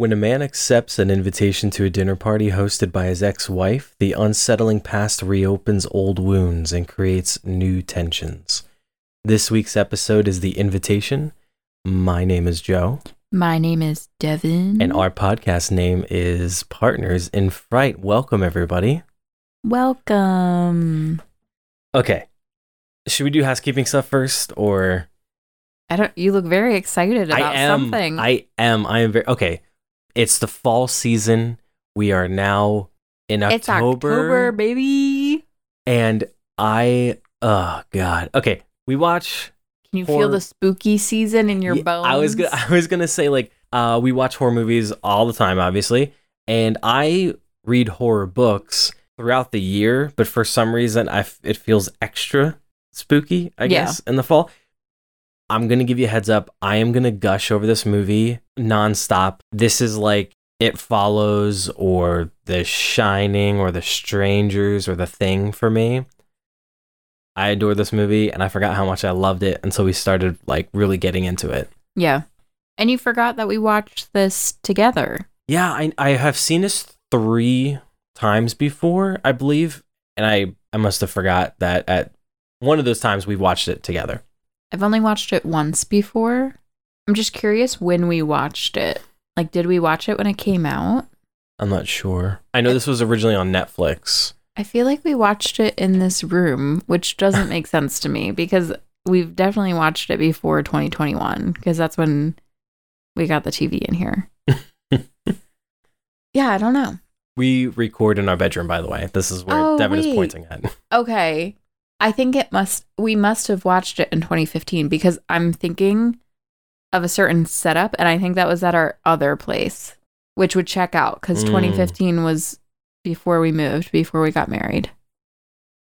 When a man accepts an invitation to a dinner party hosted by his ex wife, the unsettling past reopens old wounds and creates new tensions. This week's episode is The Invitation. My name is Joe, My name is Devin. and our podcast name is Partners in Fright. Welcome, everybody. welcome. Okay. Should we do housekeeping stuff first or I don't. You look very excited about I am something. I am I am very okay. It's the fall season. We are now in it's October, baby. and I oh god. Okay, we watch. Can you Horror- feel the spooky season in your Yeah, bones? I was gonna I was gonna say like uh we watch horror movies all the time, obviously, and I read horror books throughout the year, but for some reason I f- it feels extra spooky. I Yeah. guess in the fall. I'm gonna give you a heads up. I am gonna gush over this movie nonstop. This is like It Follows or The Shining or The Strangers or The Thing for me. I adore this movie and I forgot how much I loved it until we started like really getting into it. Yeah. And you forgot that we watched this together. Yeah, I I have seen this three times before, I believe, and I I must have forgot that at one of those times we watched it together. I've only watched it once before. I'm just curious when we watched it. Like, did we watch it when it came out? I'm not sure. I know this was originally on Netflix. I feel like we watched it in this room, which doesn't make sense to me because we've definitely watched it before 2021 because that's when we got the TV in here. yeah, I don't know. We record in our bedroom, by the way. This is where Oh, Devin is pointing at. Okay. I think it must we must have watched it in 2015 because I'm thinking of a certain setup and I think that was at our other place, which would check out cuz Mm. 2015 was before we moved, before we got married.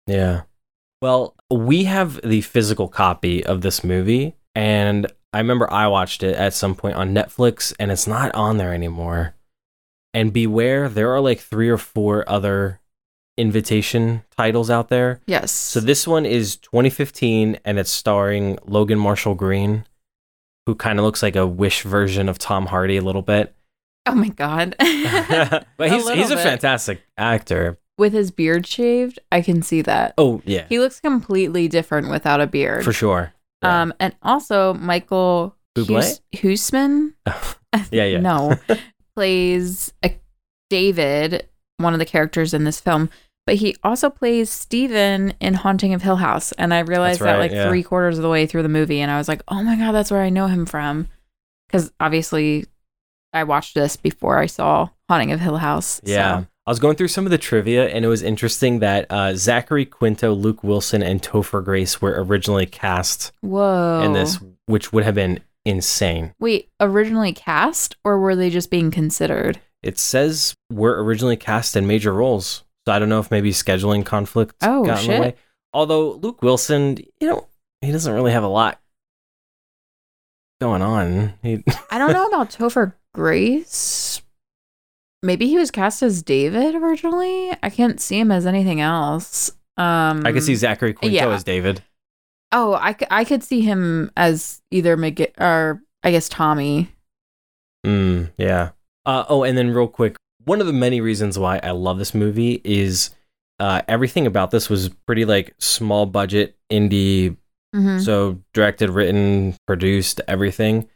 Yeah. Well, we have the physical copy of this movie, and I remember I watched it at some point on Netflix, and it's not on there anymore. And beware, there are like three or four other invitation titles out there. Yes. So this one is 2015, and it's starring Logan Marshall Green, who kind of looks like a Wish version of Tom Hardy a little bit. oh my god. but he's little he's a bit. fantastic actor. With his beard shaved, I can see that. Oh yeah, He looks completely different without a beard. for sure. Yeah. Um and also Michael Bublé? Hus- Huisman yeah, yeah. no, plays a David, one of the characters in this film, but he also plays Steven in Haunting of Hill House. And I realized right, that like yeah. three quarters of the way through the movie, and I was like, oh my god, that's where I know him from. Because obviously, I watched this before I saw Haunting of Hill House. so- Yeah. I was going through some of the trivia, and it was interesting that uh, Zachary Quinto, Luke Wilson, and Topher Grace were originally cast Whoa. in this, which would have been insane. Wait, originally cast, or were they just being considered? It says were originally cast in major roles, so I don't know if maybe scheduling conflict Oh, got in the shit. way. Although Luke Wilson, you know, he doesn't really have a lot going on. He, I don't know about Topher Grace. Maybe he was cast as David originally. I can't see him as anything else. Um, I could see Zachary Quinto yeah. as David. Oh, I, I could see him as either Miguel or I guess Tommy. Mm, yeah. Uh, oh, and then real quick, one of the many reasons why I love this movie is uh, everything about this was pretty like small budget indie. Mhm. So directed, written, produced, everything.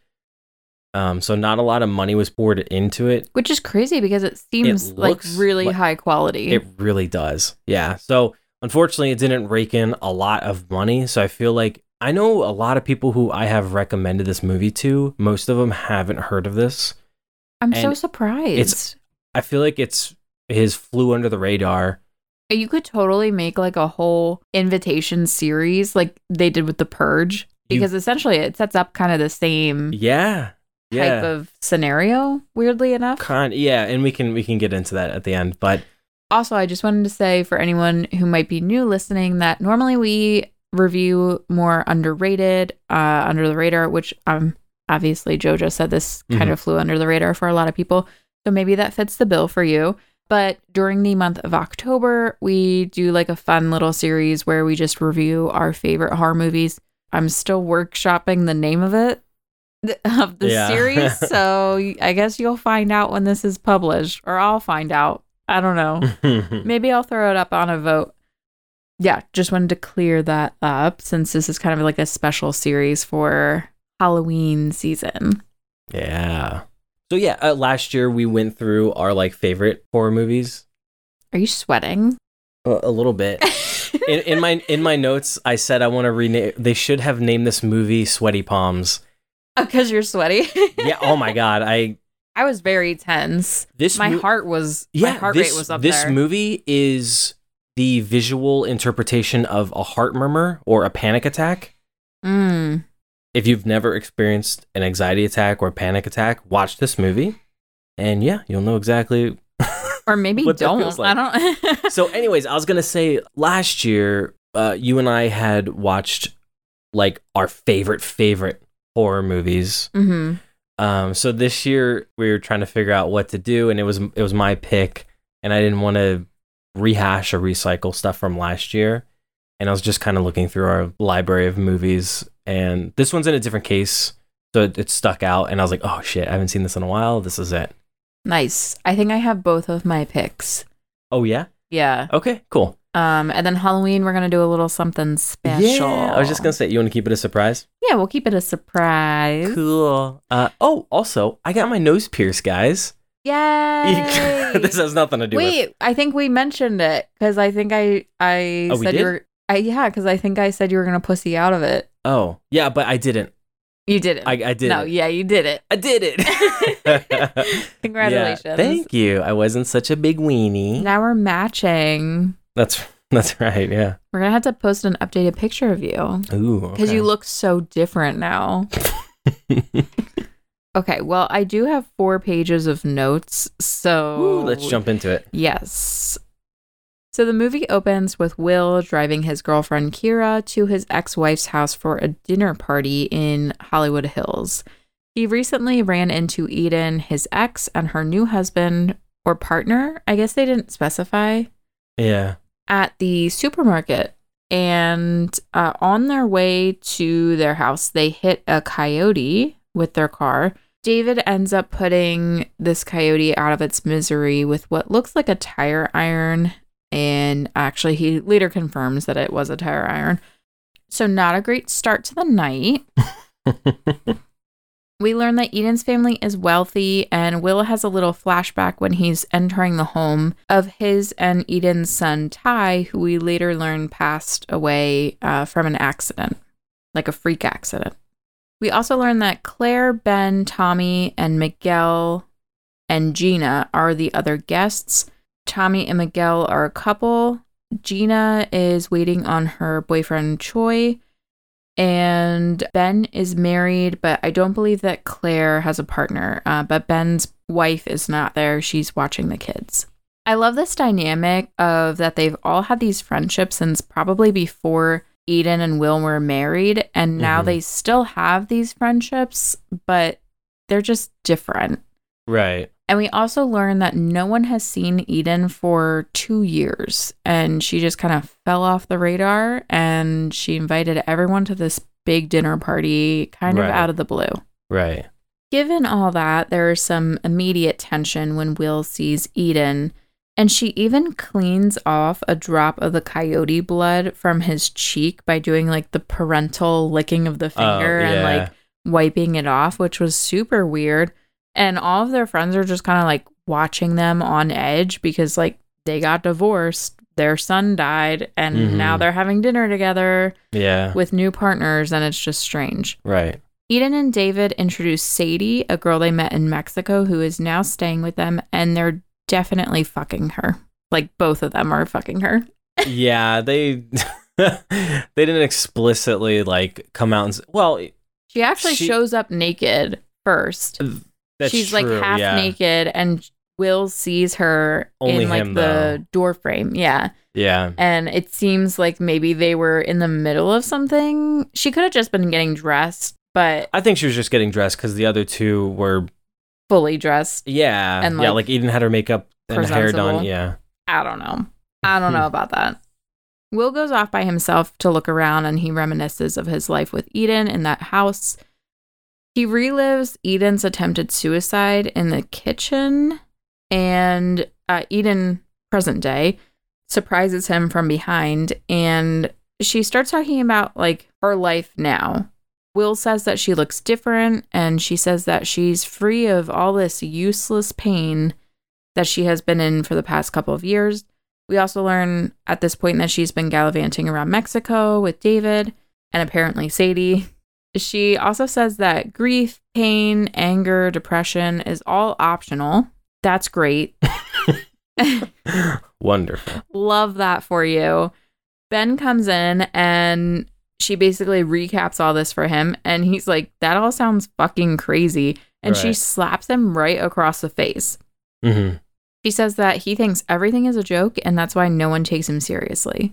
Um, so not a lot of money was poured into it. Which is crazy because it seems like really like- high quality. It really does. Yeah. So unfortunately, it didn't rake in a lot of money. So I feel like I know a lot of people who I have recommended this movie to. Most of them haven't heard of this. I'm so and surprised. I feel like it's his flew under the radar. You could totally make like a whole invitation series like they did with The Purge You- because essentially it sets up kind of the same Yeah. Yeah. type of scenario, weirdly enough. Con- yeah, and we can we can get into that at the end, but Also, I just wanted to say for anyone who might be new listening that normally we review more underrated, uh, under the radar, which um obviously Jojo said this kind Mhm. of flew under the radar for a lot of people. So maybe that fits the bill for you. But during the month of October, we do like a fun little series where we just review our favorite horror movies. I'm still workshopping the name of it. of the Yeah. series. So I guess you'll find out when this is published, or I'll find out. I don't know. Maybe I'll throw it up on a vote. Yeah, just wanted to clear that up since this is kind of like a special series for Halloween season. yeah. So yeah, uh, last year we went through our like favorite horror movies Are you sweating? a, a little bit. in, in my in my notes, I said I want to rename. They should have named this movie "Sweaty Palms." Because you're sweaty. Yeah. Oh my god. I I was very tense. this My mo- heart was yeah my heart this rate was up this there. movie is the visual interpretation of a heart murmur or a panic attack. Mm. If you've never experienced an anxiety attack or panic attack, watch this movie, and yeah, you'll know exactly Or maybe don't. like. I don't. so anyways i was gonna say last year uh, you and i had watched like our favorite favorite horror movies hmm um, so this year we were trying to figure out what to do and it was it was my pick and i didn't want to rehash or recycle stuff from last year and i was just kind of looking through our library of movies and this one's in a different case so it, it stuck out and i was like oh shit i haven't seen this in a while this is it Nice. I think I have both of my picks. oh yeah Yeah. okay cool Um, and then Halloween, we're gonna do a little something special. yeah i was just gonna say you want to keep it a surprise Yeah, we'll keep it a surprise. Cool. Uh, oh, also, I got my nose pierced, guys. Yay! this has nothing to do with. Wait, I think we mentioned it because I think I I Oh, we said did? you were. I, yeah, because I think I said you were gonna pussy out of it. Oh, yeah, but I didn't. You didn't. I, I did. no, it. yeah, you did it. I did it. Congratulations. Yeah, thank you. I wasn't such a big weenie. Now we're matching. That's that's right. Yeah. We're gonna have to post an updated picture of you Ooh. because you look so different now. Okay, well, I do have four pages of notes, so Ooh, let's jump into it. Yes. So the movie opens with Will driving his girlfriend Kira to his ex wife's house for a dinner party in Hollywood Hills. He recently ran into Eden, his ex, and her new husband or partner, I guess they didn't specify, Yeah. at the supermarket. And uh, on their way to their house, they hit a coyote with their car. David ends up putting this coyote out of its misery with what looks like a tire iron. And actually, he later confirms that it was a tire iron. So, not a great start to the night. We learn that Eden's family is wealthy, and Will has a little flashback when he's entering the home of his and Eden's son Ty, who we later learn passed away uh, from an accident, like a freak accident. We also learn that Claire, Ben, Tommy, and Miguel and Gina are the other guests. Tommy and Miguel are a couple. Gina is waiting on her boyfriend Choi, and Ben is married, but I don't believe that Claire has a partner. Uh, but Ben's wife is not there; she's watching the kids. I love this dynamic of that they've all had these friendships since probably before Eden and Will were married, and now Mhm. they still have these friendships, but they're just different. right. And we also learn that no one has seen Eden for two years. And she just kind of fell off the radar and she invited everyone to this big dinner party kind of out of the blue. Right. Given all that, there is some immediate tension when Will sees Eden. And she even cleans off a drop of the coyote blood from his cheek by doing like the parental licking of the oh, finger and yeah. like wiping it off, which was super weird. And all of their friends are just kind of like watching them on edge because like they got divorced, their son died, and Mhm. now they're having dinner together Yeah. with new partners, and it's just strange. Right. Eden and David introduce Sadie, a girl they met in Mexico who is now staying with them, and they're definitely fucking her. Like both of them are fucking her. yeah. They they didn't explicitly like come out and well. She actually She- shows up naked first. That's She's true, like half yeah. naked, and Will sees her Only in like him, the though. door frame. Yeah. Yeah. And it seems like maybe they were in the middle of something. She could have just been getting dressed, but I think she was just getting dressed because the other two were fully dressed. yeah And, yeah like, like Eden had her makeup and hair done yeah I don't know. I don't know about that. Will goes off by himself to look around and he reminisces of his life with Eden in that house. He relives Eden's attempted suicide in the kitchen, and uh, Eden, present day, surprises him from behind, and she starts talking about like her life now. Will says that she looks different, and she says that she's free of all this useless pain that she has been in for the past couple of years. We also learn at this point that she's been gallivanting around Mexico with David and apparently Sadie. She also says that grief, pain, anger, depression is all optional. That's great. Wonderful. Love that for you. Ben comes in and she basically recaps all this for him. And he's like, that all sounds fucking crazy. And she slaps him right across the face. hmm She says that he thinks everything is a joke and that's why no one takes him seriously.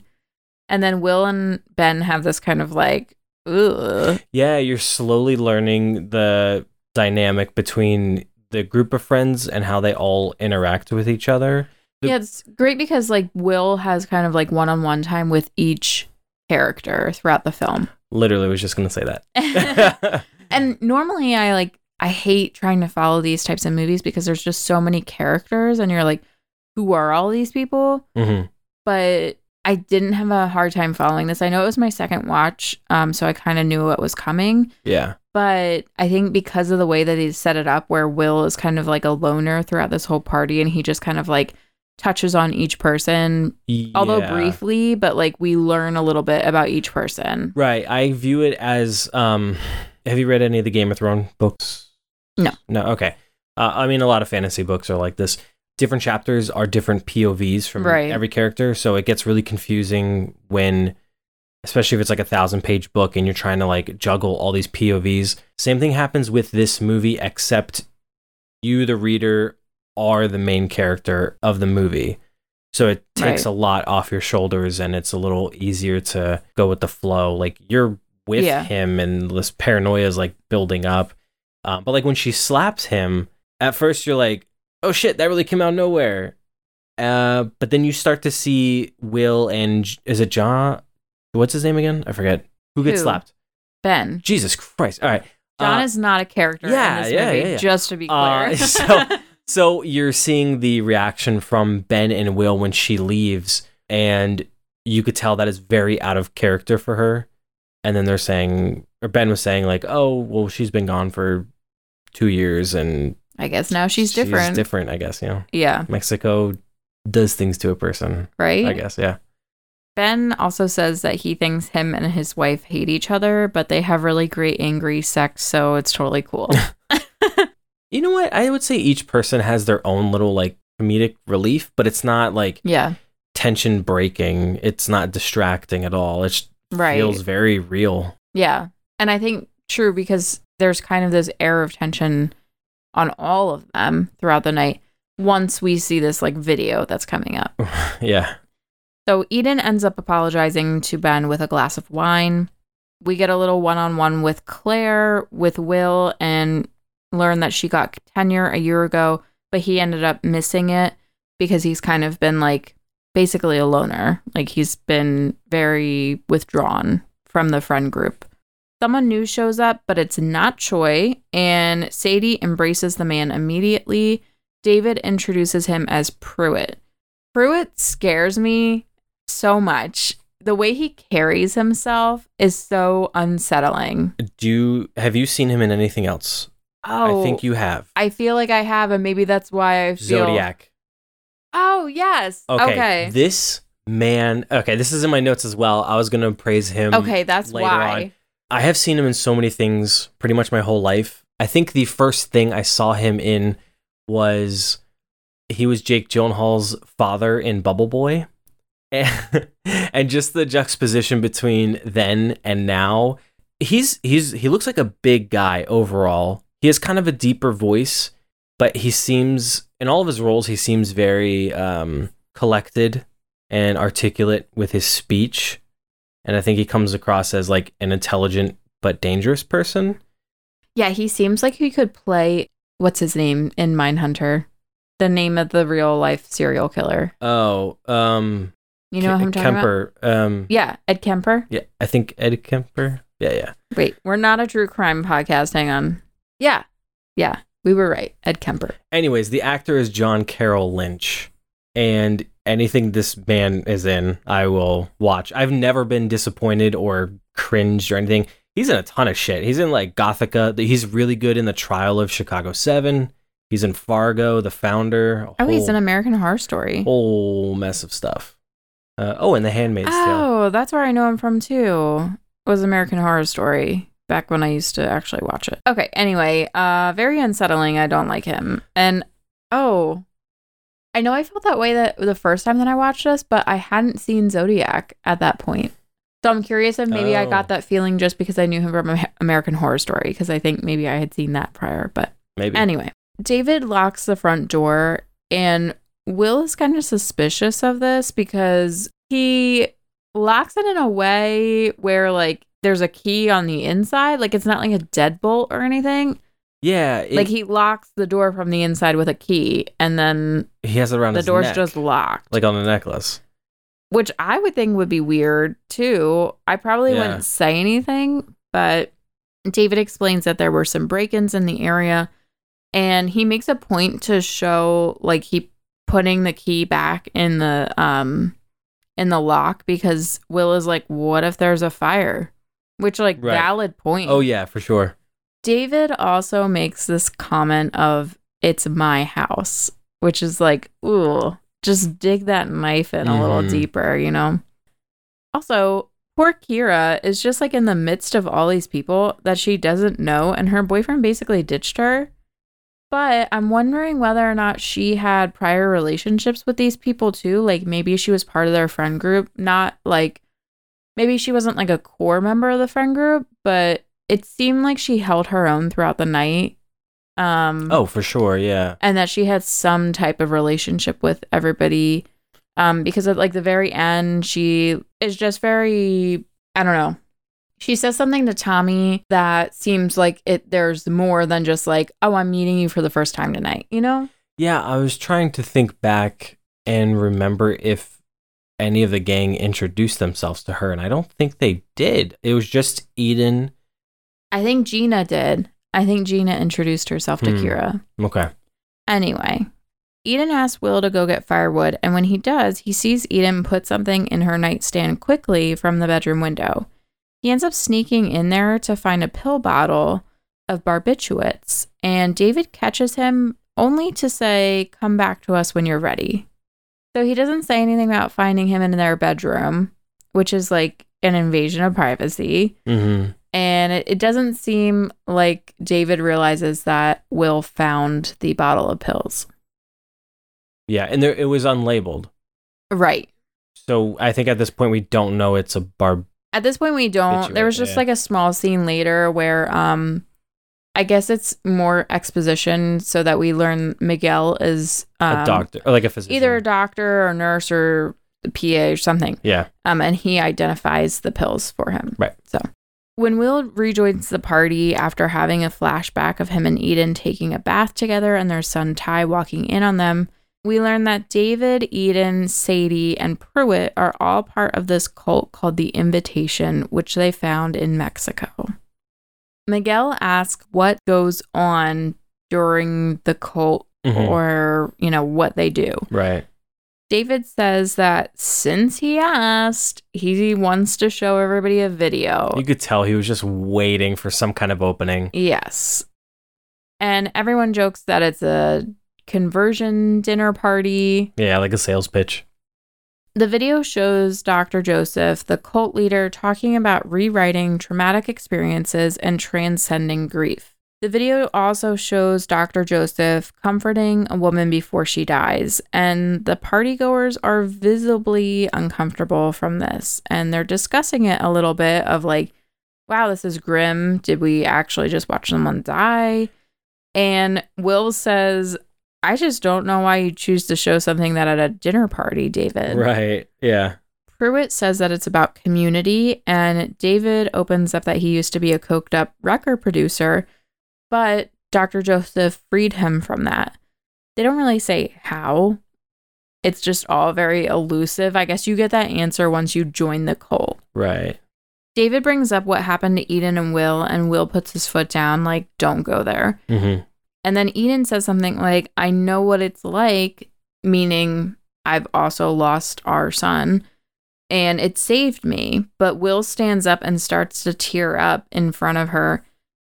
And then Will and Ben have this kind of like, ugh. Yeah, you're slowly learning the dynamic between the group of friends and how they all interact with each other. The- Yeah, it's great because like Will has kind of like one on one time with each character throughout the film. Literally was just gonna say that. and normally I like I hate trying to follow these types of movies because there's just so many characters and you're like, who are all these people? hmm But I didn't have a hard time following this. I know it was my second watch, um, so I kind of knew what was coming. Yeah. But I think because of the way that he set it up, where Will is kind of like a loner throughout this whole party and he just kind of like touches on each person, although briefly, but like we learn a little bit about each person. Right. I view it as um have you read any of the Game of Thrones books? No. No, okay. Uh, I mean a lot of fantasy books are like this. Different chapters are different POVs from Right. every character, so it gets really confusing when especially if it's like a thousand page book and you're trying to like juggle all these POVs. Same thing happens with this movie, except you, the reader, are the main character of the movie. So it takes Right. a lot off your shoulders and it's a little easier to go with the flow. Like you're with Yeah. him and this paranoia is like building up. Um, but like when she slaps him, at first you're like, oh shit, that really came out of nowhere. Uh, but then you start to see Will and is it John? What's his name again? I forget. Who gets Who? slapped? Ben. Jesus Christ! All right. John Uh, is not a character yeah, in this yeah, movie, yeah, yeah. just to be clear. Uh, so- So you're seeing the reaction from Ben and Will when she leaves, and you could tell that is very out of character for her. And then they're saying, or Ben was saying, like, "Oh, well, she's been gone for two years, and I guess now she's different. She's different, I guess. You know, Yeah, Mexico does things to a person. right? I guess, yeah. Ben also says that he thinks him and his wife hate each other, but they have really great angry sex, so it's totally cool. You know what? I would say each person has their own little like comedic relief, but it's not like yeah, tension breaking. It's not distracting at all. It right. feels very real. Yeah. And I think true because there's kind of this air of tension on all of them throughout the night once we see this like video that's coming up. yeah. So Eden ends up apologizing to Ben with a glass of wine. We get a little one on one with Claire, with Will, and learn that she got tenure a year ago, but he ended up missing it because he's kind of been like basically a loner. Like he's been very withdrawn from the friend group. Someone new shows up, but it's not Choi, and Sadie embraces the man immediately. David introduces him as Pruitt. Pruitt scares me so much. The way he carries himself is so unsettling. Do you have you seen him in anything else? Oh, I think oh, you have. I feel like I have, and maybe that's why I feel. Zodiac. Oh yes. Okay. Okay. This man. Okay, this is in my notes as well. I was gonna praise him. Okay, that's why. on. I have seen him in so many things pretty much my whole life. I think the first thing I saw him in was he was Jake Gyllenhaal's father in Bubble Boy. And, and just the juxtaposition between then and now. He's he's he looks like a big guy overall. He has kind of a deeper voice, but he seems in all of his roles he seems very um collected and articulate with his speech and I think he comes across as like an intelligent but dangerous person. Yeah, he seems like he could play. What's his name in Mindhunter? The name of the real life serial killer. Oh, um, You know Ke- who I'm talking about? Kemper. Um, Yeah, Ed Kemper. yeah, I think Ed Kemper. Yeah, yeah. Wait, we're not a true crime podcast. Hang on. Yeah. Yeah. We were right. Ed Kemper. Anyways, the actor is John Carroll Lynch, and anything this man is in, I will watch. I've never been disappointed or cringed or anything. He's in a ton of shit. He's in like Gothika. He's really good in the Trial of Chicago Seven. He's in Fargo, The Founder. a Oh, he's whole- an American Horror Story. whole mess of stuff. Uh, oh, and The Handmaid's Tale. Oh, that's where I know him from too. Was American Horror Story back when I used to actually watch it. Okay, anyway, uh very unsettling. I don't like him. And oh, I know I felt that way that the first time that I watched this, but I hadn't seen Zodiac at that point. So I'm curious if maybe I Oh. got that feeling just because I knew him from American Horror Story because I think maybe I had seen that prior, but Maybe. Anyway, David locks the front door, and Will is kind of suspicious of this because he locks it in a way where, like, there's a key on the inside. Like, it's not like a deadbolt or anything. Yeah, it- like, he locks the door from the inside with a key, and then he has it around the door's neck, just locked. like on a necklace. which I would think would be weird too. I probably Yeah. wouldn't say anything, but David explains that there were some break ins in the area and he makes a point to show like he putting the key back in the um in the lock because Will is like, what if there's a fire? Which like Right. valid point. Oh yeah, for sure. David also makes this comment of it's my house, which is like, ooh, just dig that knife in a little Mhm. deeper, you know? Also, poor Kira is just like in the midst of all these people that she doesn't know, and her boyfriend basically ditched her. But I'm wondering whether or not she had prior relationships with these people too. Like maybe she was part of their friend group, not like maybe she wasn't like a core member of the friend group, but it seemed like she held her own throughout the night. Um Oh, for sure. Yeah. and that she had some type of relationship with everybody um because at like the very end she is just very i don't know she says something to tommy that seems like it there's more than just like oh i'm meeting you for the first time tonight you know Yeah, I was trying to think back and remember if any of the gang introduced themselves to her, and I don't think they did. It was just Eden. I think gina did i think gina introduced herself to Hmm. kira Okay. Anyway, Eden asks Will to go get firewood, and when he does, he sees Eden put something in her nightstand quickly from the bedroom window. He ends up sneaking in there to find a pill bottle of barbiturates, and David catches him only to say, Come back to us when you're ready. So he doesn't say anything about finding him in their bedroom, which is like an invasion of privacy. Mm-hmm. And it, it doesn't seem like David realizes that Will found the bottle of pills. Yeah, and there it was unlabeled. Right. So I think at this point we don't know it's a barb. At this point, we don't. There was just yeah. like a small scene later where, um, I guess it's more exposition so that we learn Miguel is um, a doctor or like a physician. either a doctor or nurse or PA or something. Yeah. Um, and he identifies the pills for him. Right. So when Will rejoins the party after having a flashback of him and Eden taking a bath together and their son Ty walking in on them, we learn that David, Eden, Sadie, and Pruitt are all part of this cult called the Invitation, which they found in Mexico. Miguel asks what goes on during the cult Mhm. or, you know, what they do. Right. David says that since he asked, he wants to show everybody a video. You could tell he was just waiting for some kind of opening. yes. And everyone jokes that it's a conversion dinner party. Yeah, like a sales pitch. The video shows Dr. Joseph, the cult leader, talking about rewriting traumatic experiences and transcending grief. The video also shows Dr. Joseph comforting a woman before she dies, and the partygoers are visibly uncomfortable from this. And they're discussing it a little bit of like, wow, this is grim. Did we actually just watch someone die? And Will says, I just don't know why you choose to show something that at a dinner party, David. Right. Yeah. Pruitt says that it's about community, and David opens up that he used to be a coked up record producer, but Dr. Joseph freed him from that. They don't really say how. It's just all very elusive. I guess you get that answer once you join the cult. Right. David brings up what happened to Eden and Will, and Will puts his foot down, like, don't go there. Mm-hmm. And then Eden says something like, I know what it's like, meaning I've also lost our son and it saved me. But Will stands up and starts to tear up in front of her.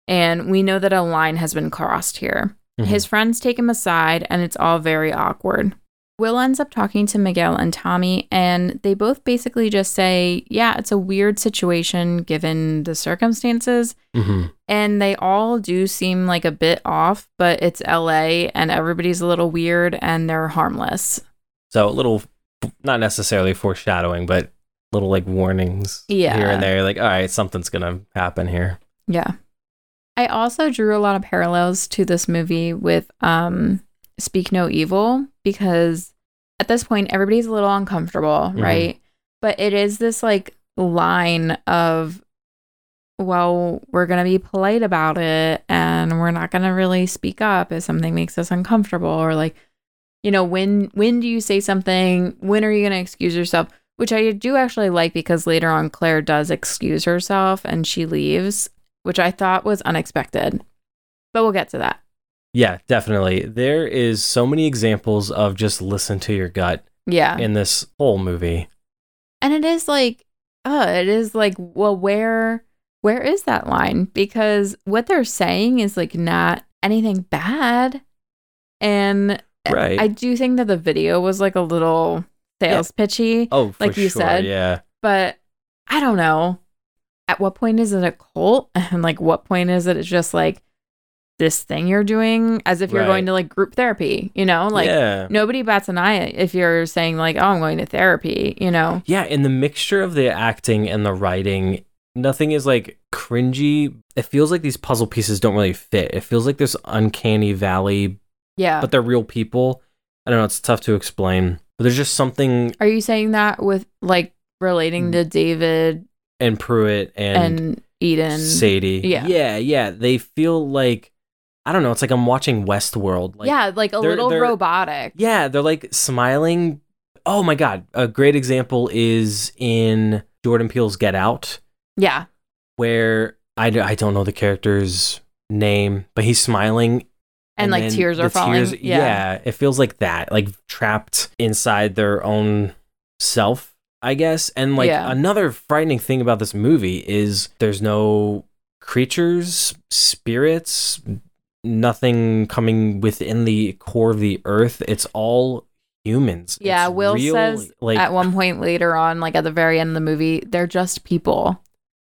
And we know that a line has been crossed here. Mhm. His friends take him aside and it's all very awkward. Will ends up talking to Miguel and Tommy, and they both basically just say, Yeah, it's a weird situation given the circumstances. Mm-hmm. And they all do seem like a bit off, but it's LA and everybody's a little weird and they're harmless. So a little, not necessarily foreshadowing, but little like warnings Yeah. here and there. Like, all right, something's gonna happen here. Yeah. I also drew a lot of parallels to this movie with um Speak No Evil because at this point everybody's a little uncomfortable, Mhm. right? But it is this like line of well, we're going to be polite about it and we're not going to really speak up if something makes us uncomfortable or like you know, when when do you say something? When are you going to excuse yourself? Which I do actually like because later on Claire does excuse herself and she leaves, which I thought was unexpected. But we'll get to that. Yeah, definitely. There is so many examples of just listen to your gut Yeah. in this whole movie. And it is like, uh, it is like, well, where where is that line? Because what they're saying is like not anything bad. And Right. I do think that the video was like a little sales pitchy, oh, for like you sure, said. yeah. but I don't know. At what point is it a cult? And like what point is it it's just like this thing you're doing as if you're Right. going to like group therapy, you know? Like yeah. nobody bats an eye if you're saying like, "Oh, I'm going to therapy," you know? Yeah, in the mixture of the acting and the writing, nothing is like cringy. It feels like these puzzle pieces don't really fit. It feels like this uncanny valley, Yeah. but they're real people. I don't know, it's tough to explain. But there's just something Are you saying that with like relating mm. to David in Pruitt and, and, Eden? Sadie. Yeah. Yeah, yeah. They feel like I don't know, it's like I'm watching Westworld. Like yeah, like a they're- little they're- robotic. Yeah, they're like smiling. Oh my god, a great example is in Jordan Peele's Get Out. Yeah. where I, I don't know the character's name, but he's smiling. And, like tears are the falling. yeah. yeah, it feels like that, like trapped inside their own self, I guess. And like Yeah. another frightening thing about this movie is there's no creatures, spirits, nothing coming within the core of the earth. It's all humans. Yeah, It's Will real, says like At one point later on, like at the very end of the movie, they're just people.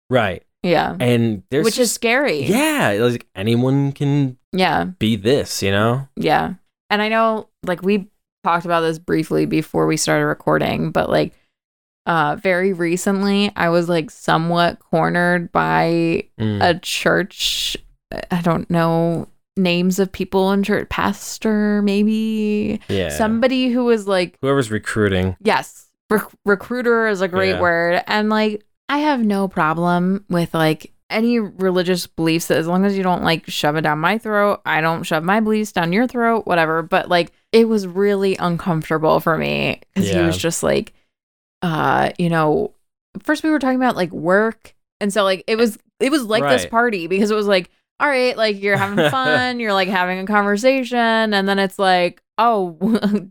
right, Yeah. and there's Which is scary. yeah, like anyone can Yeah. be this, you know? Yeah. And I know like we talked about this briefly before we started recording, but like uh very recently I was like somewhat cornered by Mm. a church I don't know names of people in church pastor maybe yeah. somebody who was like Whoever's recruiting. yes rec- recruiter is a great Yeah. word and like I have no problem with like any religious beliefs as long as you don't like shove it down my throat I don't shove my beliefs down your throat whatever but like it was really uncomfortable for me because he was just like uh you know first we were talking about like work and so like it was it was like this party because it was like all right like you're having fun you're like having a conversation and then it's like oh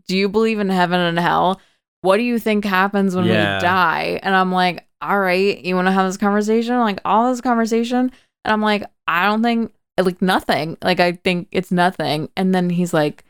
do you believe in heaven and hell? What do you think happens when Yeah. we die? And i'm like all right you want to have this conversation? Like all this conversation? And i'm like i don't think like nothing like i think it's nothing and then he's like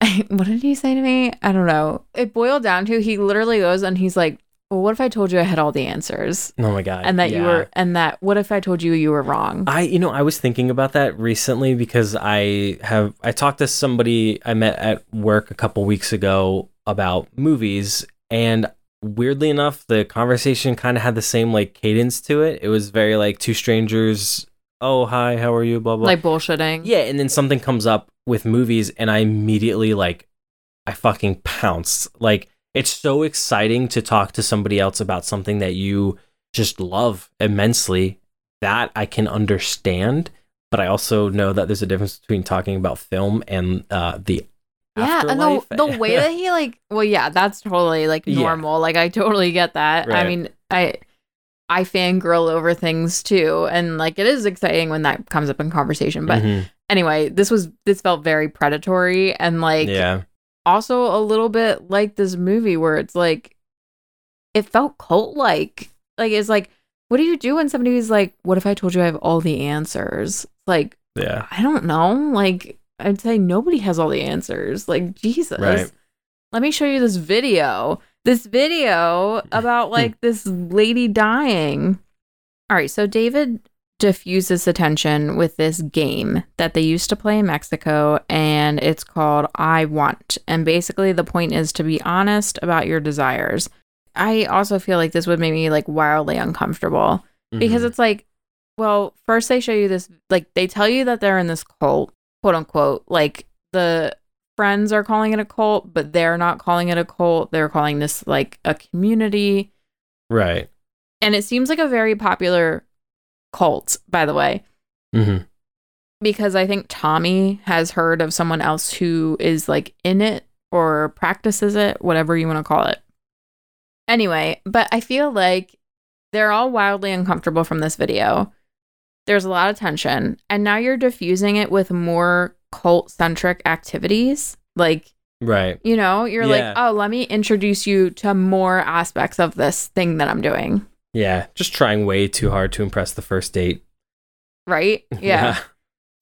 what did he say to me i don't know it boiled down to he literally goes and he's like well what if i told you i had all the answers Oh my god. and that you were and that what if i told you you were wrong I you know, I was thinking about that recently because I have I talked to somebody I met at work a couple weeks ago about movies and weirdly enough the conversation kind of had the same like cadence to it. It was very like two strangers, "Oh, hi, how are you?" blah blah. like bullshitting Yeah, and then something comes up with movies, and I immediately like, I fucking pounced. Like, it's so exciting to talk to somebody else about something that you just love immensely. That I can understand, but I also know that there's a difference between talking about film and uh, the yeah and the, the way that he like well yeah that's totally like Yeah. normal like i totally get that i mean i I fangirl over things too. And like it is exciting when that comes up in conversation. But Mhm. anyway, this was this felt very predatory and like yeah. also a little bit like this movie where it's like it felt cult like. Like it's like, what do you do when somebody's like, What if I told you I have all the answers? Like, Yeah. I don't know. Like I'd say nobody has all the answers. Like Jesus. Right. Let me show you this video. This video about like this lady dying. All right, so David diffuses attention with this game that they used to play in Mexico and it's called I Want. And basically the point is to be honest about your desires. I also feel like this would make me like wildly uncomfortable because Mhm. it's like well first they show you this like they tell you that they're in this cult quote unquote like the friends are calling it a cult but they're not calling it a cult. They're calling this like a community. Right. and it seems like a very popular cult by the way. Hmm because i think tommy has heard of someone else who is like in it or practices it whatever you want to call it. Anyway but i feel like they're all wildly uncomfortable from this video. There's a lot of tension and now you're diffusing it with more cult centric activities like Right. you know you're Yeah. like oh let me introduce you to more aspects of this thing that i'm doing Yeah. Just trying way too hard to impress the first date. right yeah.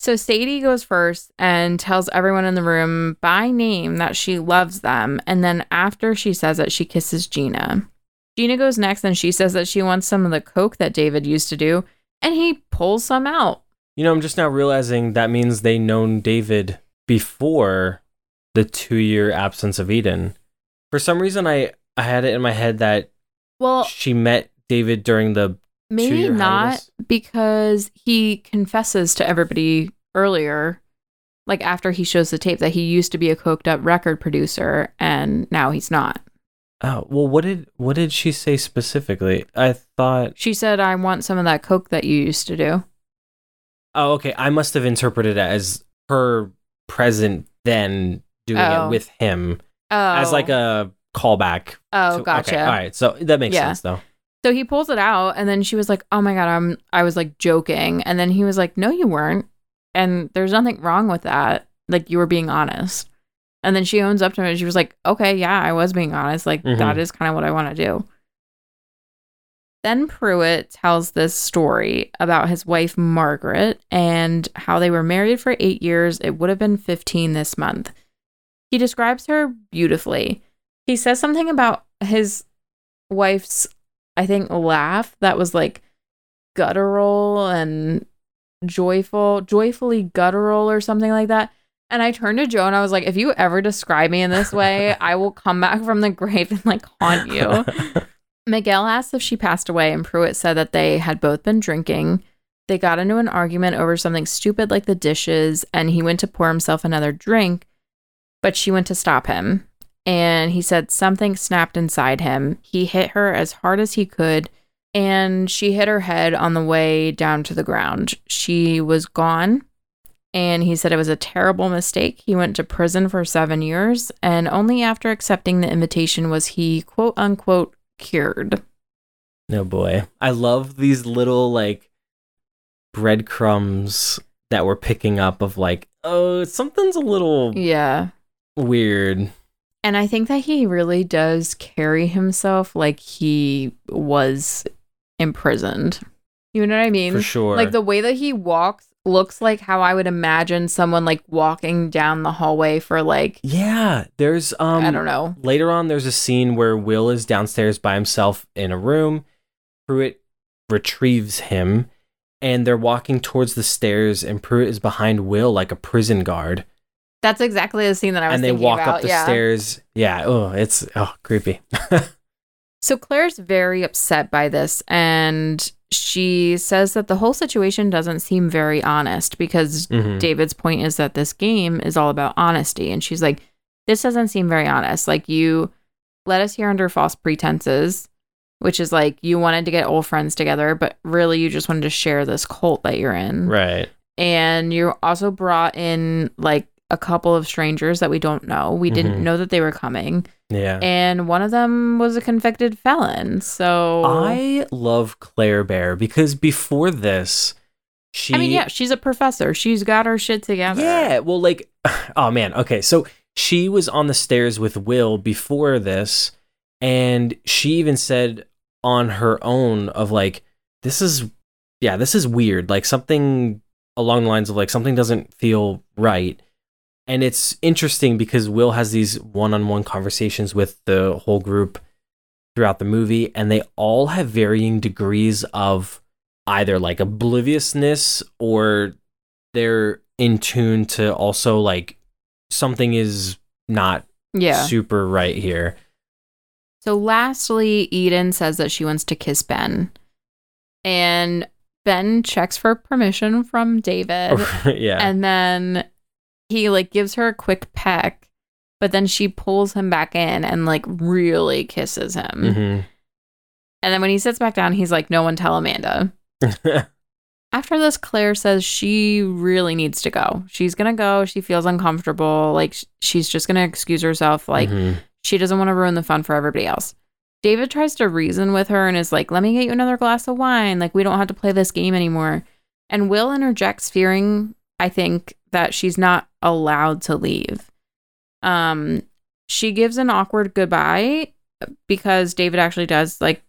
So Sadie goes first and tells everyone in the room by name that she loves them. And then after she says it, she kisses Gina. Gina goes next and she says that she wants some of the coke that David used to do. And he pulls some out. You know, I'm just now realizing that means they known David before the two year absence of Eden. For some reason, I, I had it in my head that Well, she met David during the maybe not hiatus. because he confesses to everybody earlier, like after he shows the tape, that he used to be a coked up record producer and now he's not. Oh well, what did what did she say specifically? I thought. She said, I want some of that coke that you used to do. Oh, okay. I must have interpreted it as her present then doing Oh. it with him Oh, as like a callback. oh, to- gotcha. Okay, all right, so that makes Yeah. sense though. So he pulls it out, and then she was like, "Oh my god, I'm." I was like joking, and then he was like, "No, you weren't," and there's nothing wrong with that. Like you were being honest. And then she owns up to it. And she was like, "Okay, yeah, I was being honest. Like Mhm. that is kind of what I want to do." Then Pruitt tells this story about his wife Margaret and how they were married for eight years. It would have been 15 this month. He describes her beautifully. He says something about his wife's, I think, laugh that was like guttural and joyful, joyfully guttural or something like that. And I turned to Joe and I was like, if you ever describe me in this way, I will come back from the grave and like haunt you. Miguel asked if she passed away, and Pruitt said that they had both been drinking. They got into an argument over something stupid like the dishes, and he went to pour himself another drink, but she went to stop him. And he said something snapped inside him. He hit her as hard as he could, and she hit her head on the way down to the ground. She was gone. And he said it was a terrible mistake. He went to prison for seven years, and only after accepting the invitation was he, quote unquote, cured. No boy. I love these little like breadcrumbs that we're picking up of like, oh, something's a little Yeah. weird. And I think that he really does carry himself like he was imprisoned. You know what I mean? For sure. Like the way that he walks looks like how I would imagine someone like walking down the hallway for like Yeah, there's um I don't know. later on there's a scene where Will is downstairs by himself in a room. Pruitt retrieves him and they're walking towards the stairs and Pruitt is behind Will like a prison guard. That's exactly the scene that I was and they walk about. up the yeah. stairs. Yeah, oh, it's oh creepy. So Claire's very upset by this and she says that the whole situation doesn't seem very honest because Mhm. David's point is that this game is all about honesty. And she's like, this doesn't seem very honest. Like, you let us here under false pretenses, which is like you wanted to get old friends together, but really you just wanted to share this cult that you're in. Right. And you also brought in like a couple of strangers that we don't know. We Mhm. didn't know that they were coming. Yeah. and one of them was a convicted felon. So I love Claire Bear because before this, she. I mean, yeah, she's a professor. She's got her shit together. Yeah. Well, like, oh man. Okay. So she was on the stairs with Will before this, and she even said on her own of like, this is, yeah, this is weird. Like something along the lines of like something doesn't feel right. And it's interesting because Will has these one-on-one conversations with the whole group throughout the movie, and they all have varying degrees of either like obliviousness or they're in tune to also like something is not Yeah. super right here. So lastly, Eden says that she wants to kiss Ben. And Ben checks for permission from David. yeah. and then he like gives her a quick peck, but then she pulls him back in and like really kisses him. Mhm. And then when he sits back down, he's like, No one tell Amanda. After this, Claire says she really needs to go. She's gonna go. She feels uncomfortable. Like she's just gonna excuse herself. Like Mhm. she doesn't want to ruin the fun for everybody else. David tries to reason with her and is like, let me get you another glass of wine. Like, we don't have to play this game anymore. And Will interjects, fearing, I think, that she's not allowed to leave. Um, she gives an awkward goodbye because David actually does like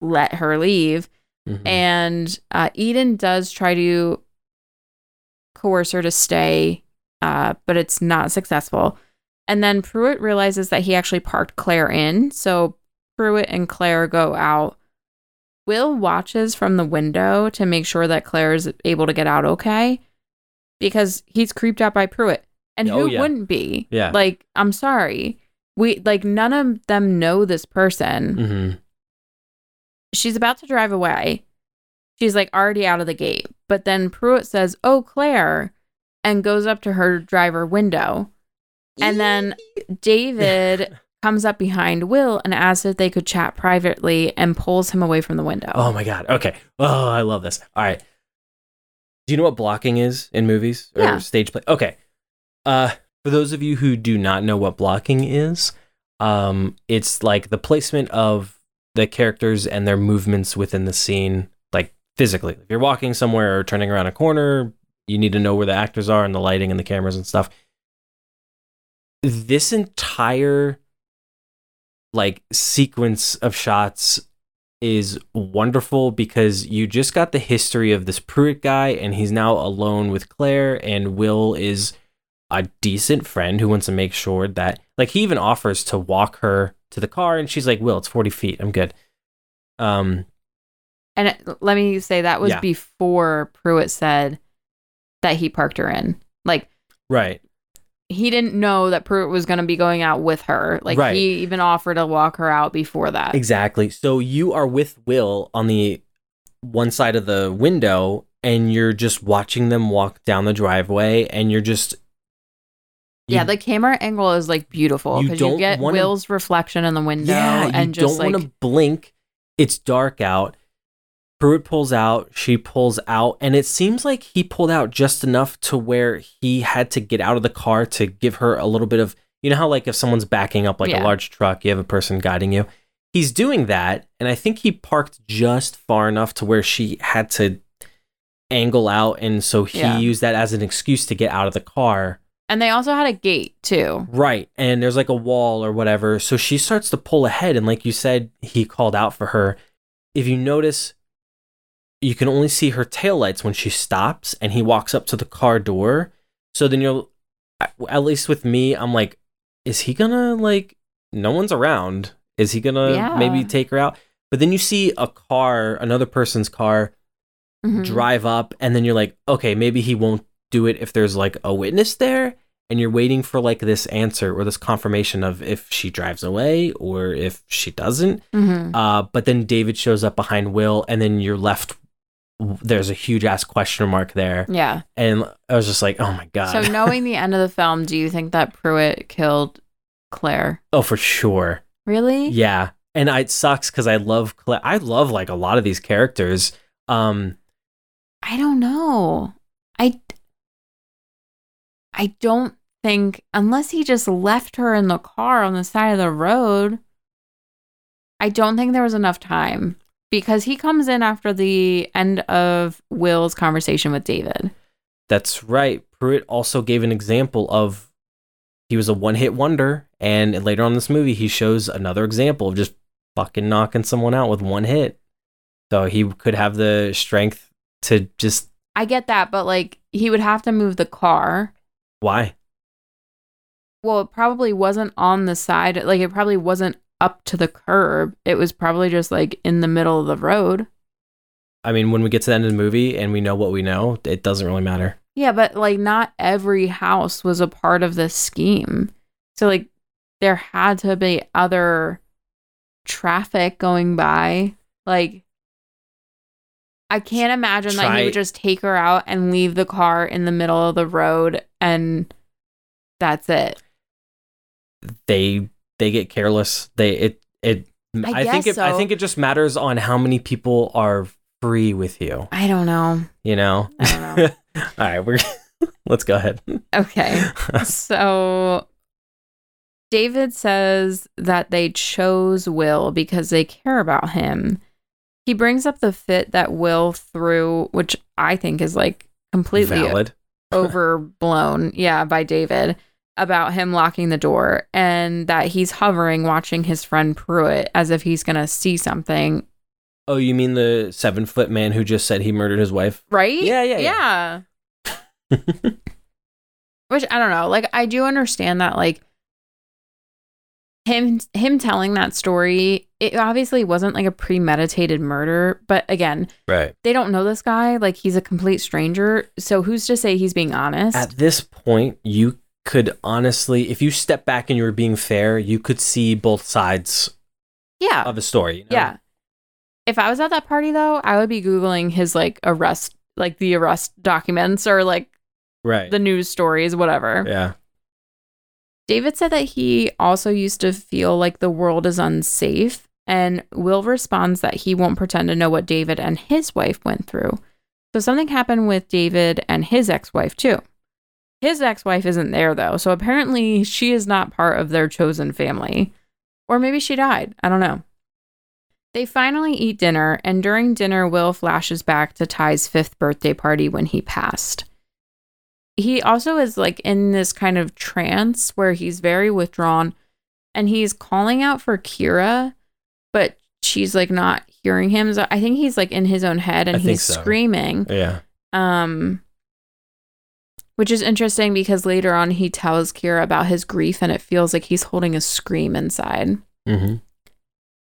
let her leave. Mhm. And uh, Eden does try to coerce her to stay, uh, but it's not successful. And then Pruitt realizes that he actually parked Claire in. So Pruitt and Claire go out. Will watches from the window to make sure that Claire is able to get out okay because he's creeped out by Pruitt. And Oh, who yeah. wouldn't be? Yeah. Like, I'm sorry. We like none of them know this person Mhm. she's about to drive away. She's like already out of the gate. But then Pruitt says, Oh, Claire, and goes up to her driver window. And then David comes up behind Will and asks if they could chat privately and pulls him away from the window. Oh my god. Okay. Oh, I love this. All right. Do you know what blocking is in movies or Yeah. stage play? Okay. Uh for those of you who do not know what blocking is, um it's like the placement of the characters and their movements within the scene like physically. If you're walking somewhere or turning around a corner, you need to know where the actors are and the lighting and the cameras and stuff. This entire like sequence of shots is wonderful because you just got the history of this Pruitt guy, and he's now alone with Claire, and Will is a decent friend who wants to make sure that, like, he even offers to walk her to the car, and she's like, "Will, it's forty feet. I'm good." Um, And let me say that was Yeah. before Pruitt said that he parked her in. Like, right, he didn't know that Pruitt was going to be going out with her. Like, Right. he even offered to walk her out before that. exactly. So you are with Will on the one side of the window, and you're just watching them walk down the driveway, and you're just yeah, the camera angle is like beautiful because you, get wanna- Will's reflection in the window Yeah, you and just don't like want to blink. It's dark out. Pruitt pulls out, she pulls out, and it seems like he pulled out just enough to where he had to get out of the car to give her a little bit of, you know how like if someone's backing up like Yeah. a large truck, you have a person guiding you. He's doing that, and I think he parked just far enough to where she had to angle out, and so he Yeah. used that as an excuse to get out of the car. and they also had a gate too. Right. And there's like a wall or whatever. So she starts to pull ahead. And like you said, he called out for her. If you notice, you can only see her taillights when she stops and he walks up to the car door. So then you'll, at least with me, I'm like, is he gonna like, no one's around. Is he gonna Yeah. maybe take her out? But then you see a car, another person's car, Mhm. drive up and then you're like okay maybe he won't do it if there's like a witness there and you're waiting for like this answer or this confirmation of if she drives away or if she doesn't Mhm. uh but then david shows up behind will and then you're left there's a huge ass question mark there Yeah. and i was just like oh my god So knowing the end of the film, do you think that Pruitt killed Claire? oh for sure Really? yeah and I, it sucks because i love Cla- i love like a lot of these characters um I don't know. I I don't think, unless he just left her in the car on the side of the road, I don't think there was enough time because he comes in after the end of Will's conversation with David. That's right. Pruitt also gave an example of he was a one hit wonder, and later on in this movie, he shows another example of just fucking knocking someone out with one hit. So he could have the strength to just I get that, but like he would have to move the car. why? Well, it probably wasn't on the side. Like it probably wasn't up to the curb. It was probably just like in the middle of the road. I mean, when we get to the end of the movie and we know what we know, it doesn't really matter. Yeah, but like not every house was a part of this scheme. So like there had to be other traffic going by. Like I can't imagine that he would just take her out and leave the car in the middle of the road and that's it. They they get careless. They it it. I I, think it, I think it just matters on how many people are free with you. I don't know. You know. I don't know. All right, we're let's go ahead. Okay. so David says that they chose Will because they care about him. He brings up the fit that Will threw, which I think is like completely Valid. overblown, yeah, by David about him locking the door and that he's hovering watching his friend Pruitt as if he's going to see something, Oh, you mean the seven foot man who just said he murdered his wife? right? Yeah, yeah, Yeah. Which I don't know. Like I do understand that like him him telling that story, it obviously wasn't like a premeditated murder, but again, Right. they don't know this guy, like he's a complete stranger, so who's to say he's being honest? At this point, you could honestly, if you step back and you were being fair, you could see both sides yeah. of a story. you know? Yeah. If I was at that party though, I would be googling his like arrest like the arrest documents or like Right. the news stories, whatever. yeah. David said that he also used to feel like the world is unsafe, and Will responds that he won't pretend to know what David and his wife went through. So something happened with David and his ex wife, too. His ex wife isn't there, though, so apparently she is not part of their chosen family. Or maybe she died. I don't know. They finally eat dinner, and during dinner, Will flashes back to Ty's fifth birthday party when he passed he also is like in this kind of trance where he's very withdrawn and he's calling out for Kira, but she's like not hearing him. So I think he's like in his own head and I he's so. screaming. Yeah. Um which is interesting because later on he tells Kira about his grief and it feels like he's holding a scream inside. Mm-hmm.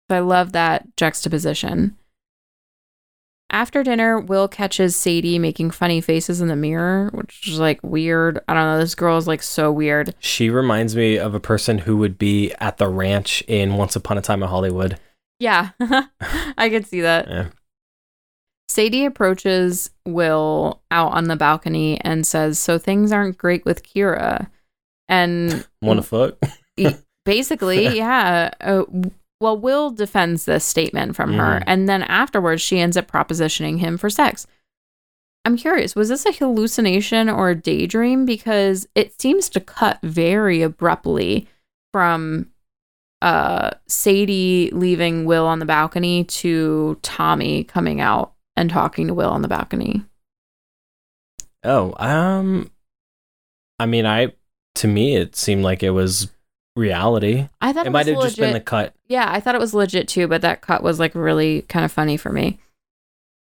So I love that juxtaposition. After dinner, Will catches Sadie making funny faces in the mirror, which is like weird. I don't know. This girl is like so weird. She reminds me of a person who would be at the ranch in Once Upon a Time in Hollywood. Yeah, I could see that. Yeah. Sadie approaches Will out on the balcony and says, So things aren't great with Kira. And Want a foot? basically, yeah. Uh, well, Will defends this statement from her, Mhm. and then afterwards, she ends up propositioning him for sex. I'm curious, was this a hallucination or a daydream? Because it seems to cut very abruptly from uh, Sadie leaving Will on the balcony to Tommy coming out and talking to Will on the balcony. Oh, um, I mean, I to me it seemed like it was reality. I thought It it, might have just been the cut. Yeah, I thought it was legit too, but that cut was like really kind of funny for me.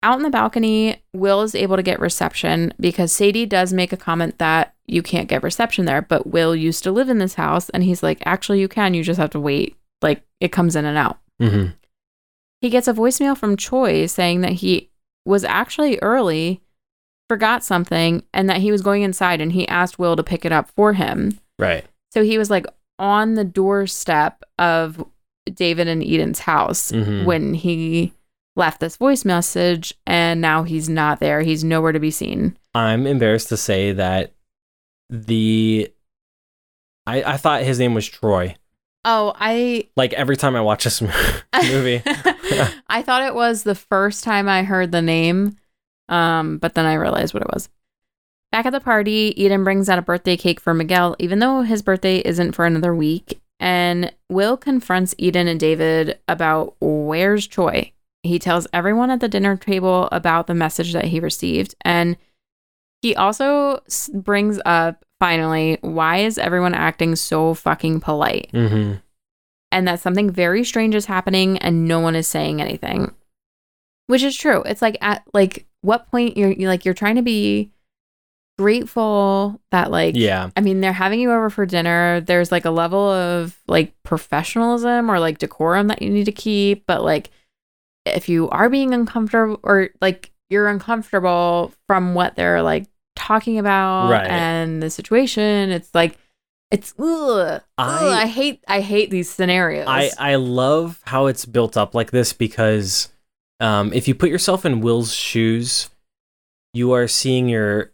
Out in the balcony, Will is able to get reception because Sadie does make a comment that you can't get reception there, but Will used to live in this house and he's like, actually, you can, you just have to wait. Like it comes in and out. Mm-hmm. He gets a voicemail from Choi saying that he was actually early, forgot something, and that he was going inside and he asked Will to pick it up for him. Right. So he was like on the doorstep of David and Eden's house Mhm. when he left this voice message, and now he's not there. He's nowhere to be seen. I'm embarrassed to say that the I I thought his name was Troy. Oh, I Like every time I watch this movie. I thought it was the first time I heard the name, um, but then I realized what it was. Back at the party, Eden brings out a birthday cake for Miguel, even though his birthday isn't for another week. And Will confronts Eden and David about where's Choi. He tells everyone at the dinner table about the message that he received. And he also brings up, finally, why is everyone acting so fucking polite? Mm-hmm. And that something very strange is happening and no one is saying anything which is true it's like at like what point you're, you're like you're trying to be grateful that like Yeah. i mean they're having you over for dinner there's like a level of like professionalism or like decorum that you need to keep but like if you are being uncomfortable or like you're uncomfortable from what they're like talking about Right. and the situation it's like it's ugh, I- ugh, I hate I hate these scenarios. I I love how it's built up like this because um, if you put yourself in Will's shoes, you are seeing your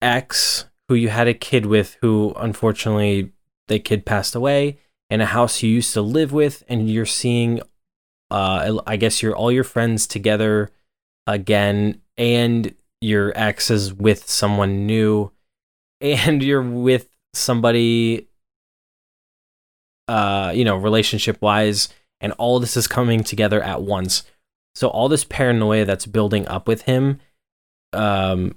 ex who you had a kid with, who unfortunately the kid passed away, in a house you used to live with, and you're seeing, uh, I guess you're all your friends together again, and your ex is with someone new, and you're with somebody uh, you know, relationship wise, and all this is coming together at once. So all this paranoia that's building up with him, um,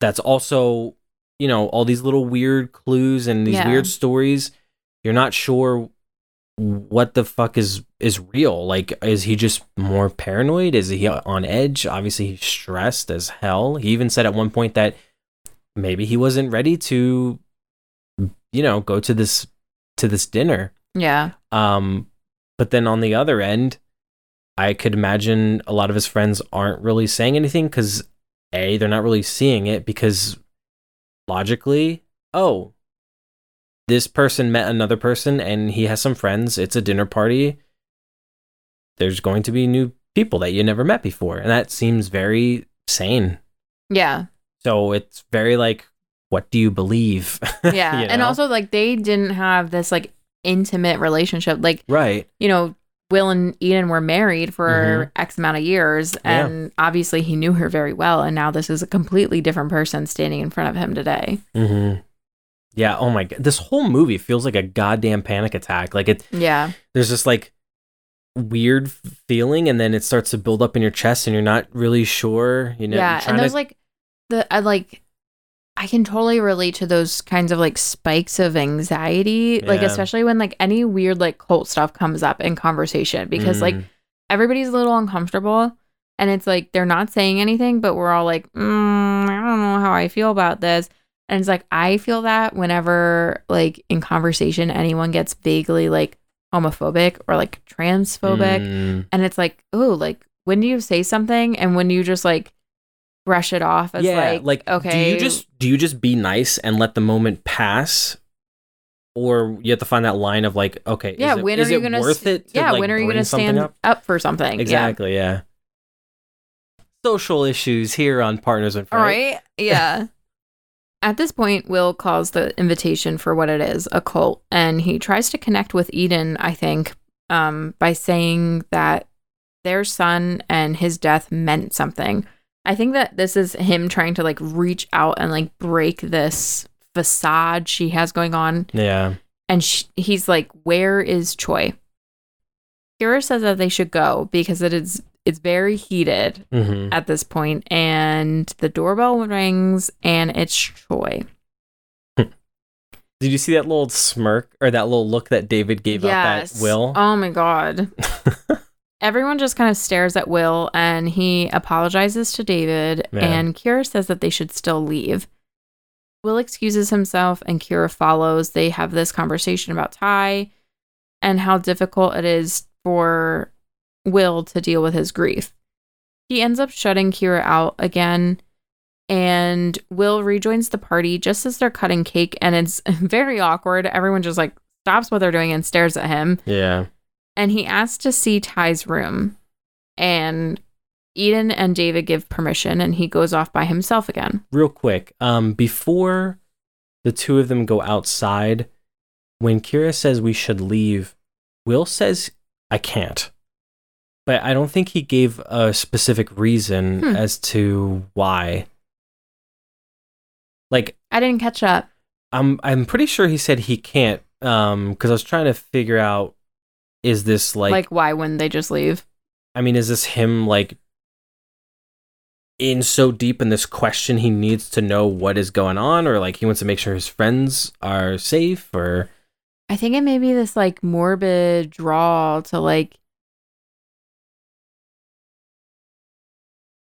that's also, you know, all these little weird clues and these Yeah. weird stories. You're not sure what the fuck is is real. Like, is he just more paranoid? Is he on edge? Obviously, he's stressed as hell. He even said at one point that maybe he wasn't ready to, you know, go to this to this dinner. yeah. Um, but then on the other end, I could imagine a lot of his friends aren't really saying anything because a they're not really seeing it because logically, oh, this person met another person and he has some friends. It's a dinner party. There's going to be new people that you never met before, and that seems very sane. Yeah. So it's very like, what do you believe? Yeah. You And also like they didn't have this like intimate relationship. Like, right. you know, Will and Eden were married for X amount of years Mm-hmm. Yeah. and obviously he knew her very well and now this is a completely different person standing in front of him today. Mm-hmm. Yeah. Oh my god. This whole movie feels like a goddamn panic attack. Like it. Yeah. There's this like weird feeling, and then it starts to build up in your chest, and you're not really sure. You know. yeah. And there's to- like the I like I can totally relate to those kinds of like spikes of anxiety, like especially when like any weird like cult stuff comes up in conversation because like Mm. everybody's a little uncomfortable and it's like they're not saying anything but we're all like mm, i don't know how i feel about this and it's like i feel that whenever like in conversation anyone gets vaguely like homophobic or like transphobic Mm. and it's like oh like when do you say something and when do you just like brush it off as yeah. like, Like, okay Do you just do you just be nice and let the moment pass? Or you have to find that line of like, okay, yeah is it, when is are you gonna worth s- it? To, yeah like, when are you gonna stand up? up? for something Exactly. Yeah. Social issues here on Partners in All Fright. right. Yeah. At this point, Will calls the invitation for what it is a cult, and he tries to connect with Eden, I think, um, by saying that their son and his death meant something. I think that this is him trying to like reach out and like break this facade she has going on. Yeah. And sh- he's like, Where is Choi? Kira says that they should go because it is it's very heated hmm at this point, and the doorbell rings, and it's Choi. Did you see that little smirk or that little look that David gave up at Will? Oh my god. Everyone just kind of stares at Will, and he apologizes to David, Yeah. and Kira says that they should still leave. Will excuses himself, and Kira follows. They have this conversation about Ty and how difficult it is for Will to deal with his grief. He ends up shutting Kira out again, and Will rejoins the party just as they're cutting cake, and it's very awkward. Everyone just like stops what they're doing and stares at him. yeah. And he asks to see Ty's room, and Eden and David give permission, and he goes off by himself again. Real quick, um, before the two of them go outside, when Kira says we should leave, Will says I can't. But I don't think he gave a specific reason Hmm. as to why. Like I didn't catch up. I'm I'm pretty sure he said he can't um cuz I was trying to figure out is this like, Like, why wouldn't they just leave? I mean is this him like in so deep in this question he needs to know what is going on or like he wants to make sure his friends are safe or I think it may be this like morbid draw to like.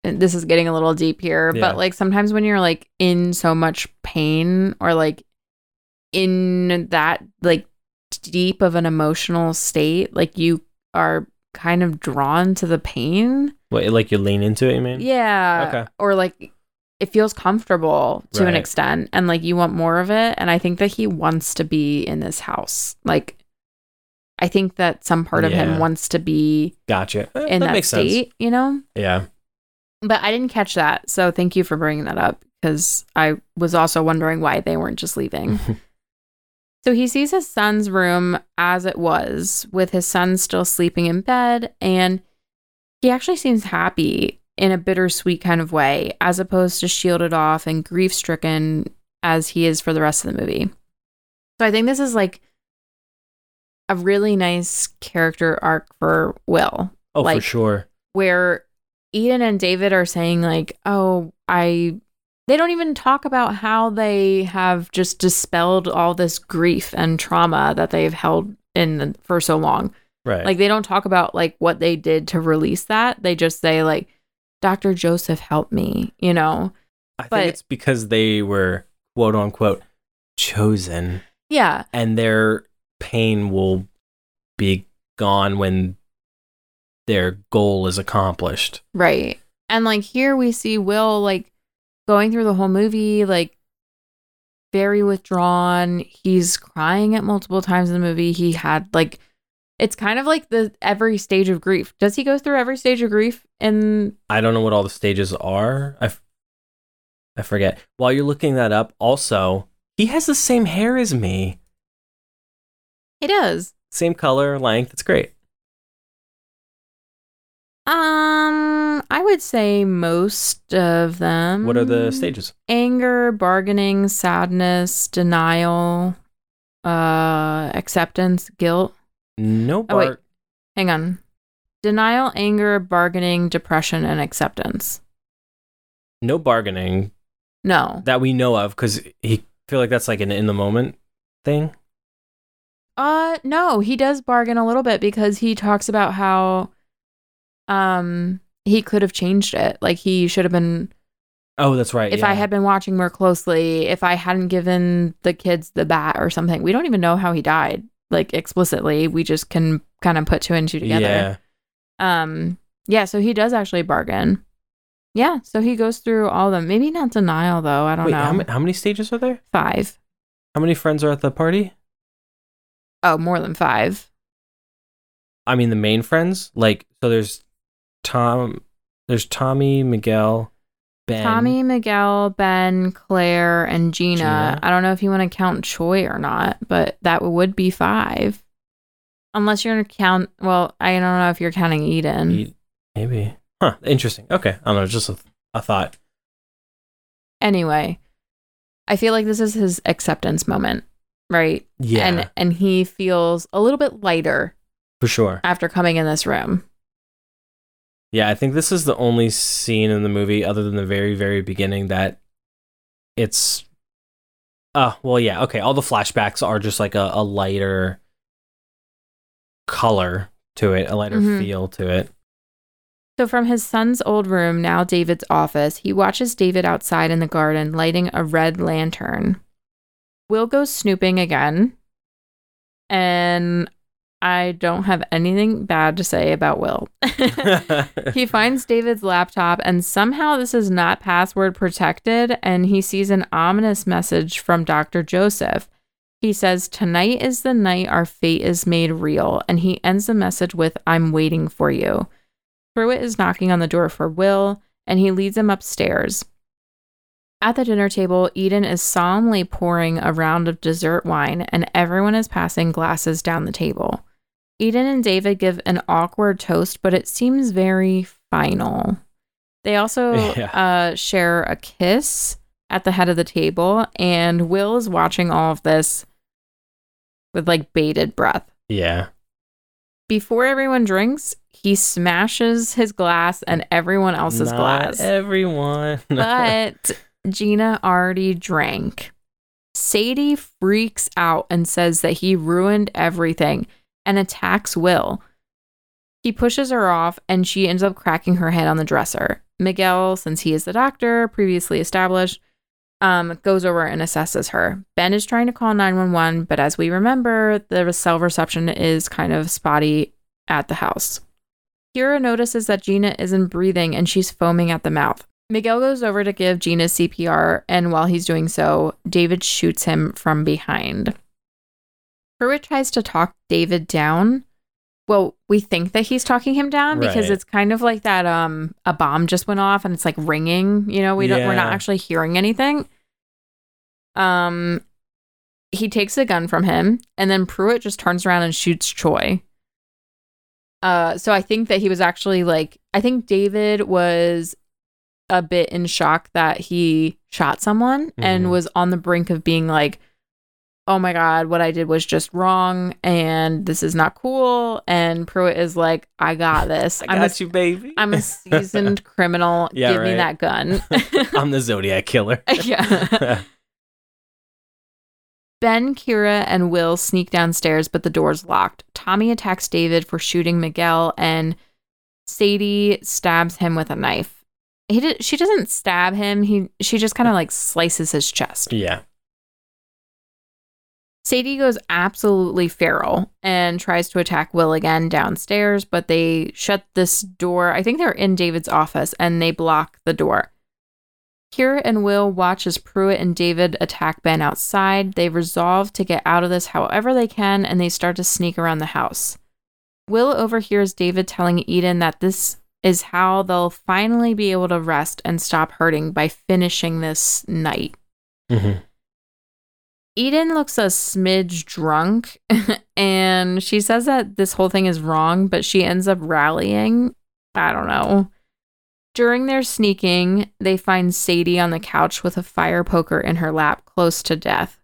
This is getting a little deep here, Yeah. but like sometimes when you're like in so much pain or like in that like deep of an emotional state, like you are kind of drawn to the pain. what like you lean into it, you mean? Yeah. Okay. Or like it feels comfortable to an extent and like you want more of it. And I think that he wants to be in this house. Like I think that some part of Yeah. him wants to be Gotcha. Eh, in that, makes sense. state, you know? Yeah. But I didn't catch that. So thank you for bringing that up because I was also wondering why they weren't just leaving. So he sees his son's room as it was, with his son still sleeping in bed, and he actually seems happy in a bittersweet kind of way, as opposed to shielded off and grief stricken as he is for the rest of the movie. So I think this is like a really nice character arc for Will, oh, for sure. where Eden and David are saying, like, oh, I. They don't even talk about how they have just dispelled all this grief and trauma that they've held in for so long. Right. Like they don't talk about like what they did to release that. They just say like Dr. Joseph helped me, you know. I but- think it's because they were quote unquote chosen Yeah. and their pain will be gone when their goal is accomplished. Right. And like here we see Will like going through the whole movie like very withdrawn. He's crying at multiple times in the movie. He had like it's kind of like the every stage of grief. Does he go through every stage of grief in I don't know what all the stages are. I, f- I forget. While you're looking that up, also, he has the same hair as me. He does. Same color, length. It's great. Um I would say most of them. What are the stages? anger, bargaining, sadness, denial, uh, acceptance, guilt. No Oh, wait. Hang on. Denial, anger, bargaining, depression, and acceptance. no bargaining No. that we know of because he feel like that's like an in the moment thing. Uh no, he does bargain a little bit because he talks about how um he could have changed it. Like he should have been Oh, that's right. if I had been watching more closely, if I hadn't given the kids the bat or something. We don't even know how he died, like explicitly. We just can kind of put two and two together. Yeah. Um, yeah, so he does actually bargain. Yeah, so he goes through all of them. Maybe not denial though. I don't Wait, know. how, how many stages are there? five. How many friends are at the party? Oh, more than five. I mean, the main friends. Like, so there's Tom, there's Tommy, Miguel, Ben. Tommy, Miguel, Ben, Claire, and Gina. Gina. I don't know if you want to count Choi or not, but that would be five. Unless you're gonna count. Well, I don't know if you're counting Eden. E- maybe. Huh. Interesting. Okay. I don't know. Just a, a thought. Anyway, I feel like this is his acceptance moment, right? Yeah. And and he feels a little bit lighter for sure. after coming in this room. Yeah. I think this is the only scene in the movie, other than the very, very beginning, that it's. Uh, well, yeah. Okay. All the flashbacks are just like a, a lighter color to it, a lighter Mhm. feel to it. So, from his son's old room, now David's office, he watches David outside in the garden lighting a red lantern. Will goes snooping again. And I don't have anything bad to say about Will. he finds David's laptop, and somehow this is not password protected. And he sees an ominous message from Dr. Joseph. He says, Tonight is the night our fate is made real. And he ends the message with, I'm waiting for you. Pruitt is knocking on the door for Will, and he leads him upstairs. At the dinner table, Eden is solemnly pouring a round of dessert wine, and everyone is passing glasses down the table. Eden and David give an awkward toast, but it seems very final. They also Yeah. uh, share a kiss at the head of the table, and Will is watching all of this with like bated breath. Yeah. Before everyone drinks, he smashes his glass and everyone else's Not glass. Everyone. but Gina already drank. Sadie freaks out and says that he ruined everything and attacks Will. He pushes her off and she ends up cracking her head on the dresser. Miguel, since he is the doctor, previously established, um, goes over and assesses her. Ben is trying to call 911, but as we remember, the cell reception is kind of spotty at the house. Kira notices that Gina isn't breathing and she's foaming at the mouth. Miguel goes over to give Gina CPR, and while he's doing so, David shoots him from behind. Pruitt tries to talk David down. Well, we think that he's talking him down because Right. it's kind of like that um a bomb just went off and it's like ringing, you know, we don't we're not Yeah. actually hearing anything. Um he takes a gun from him and then Pruitt just turns around and shoots Choi. Uh so I think that he was actually like I think David was a bit in shock that he shot someone and Mhm. was on the brink of being like oh my god what i did was just wrong and this is not cool. And pruitt is like i got this. I am got a, you, baby. I'm a seasoned criminal. Yeah, give me that gun. I'm the Zodiac killer. yeah. Ben kira and will sneak downstairs but the door's locked. Tommy attacks david for shooting miguel and sadie stabs him with a knife. He did, she doesn't stab him. He she just kind of like slices his chest. Yeah. Sadie goes absolutely feral and tries to attack Will again downstairs, but they shut this door. I think they're in David's office and they block the door. Kira and Will watch as Pruitt and David attack Ben outside. They resolve to get out of this however they can and they start to sneak around the house. Will overhears David telling Eden that this is how they'll finally be able to rest and stop hurting by finishing this night. hmm Eden looks a smidge drunk and she says that this whole thing is wrong, but she ends up rallying. I don't know. During their sneaking, they find Sadie on the couch with a fire poker in her lap, close to death.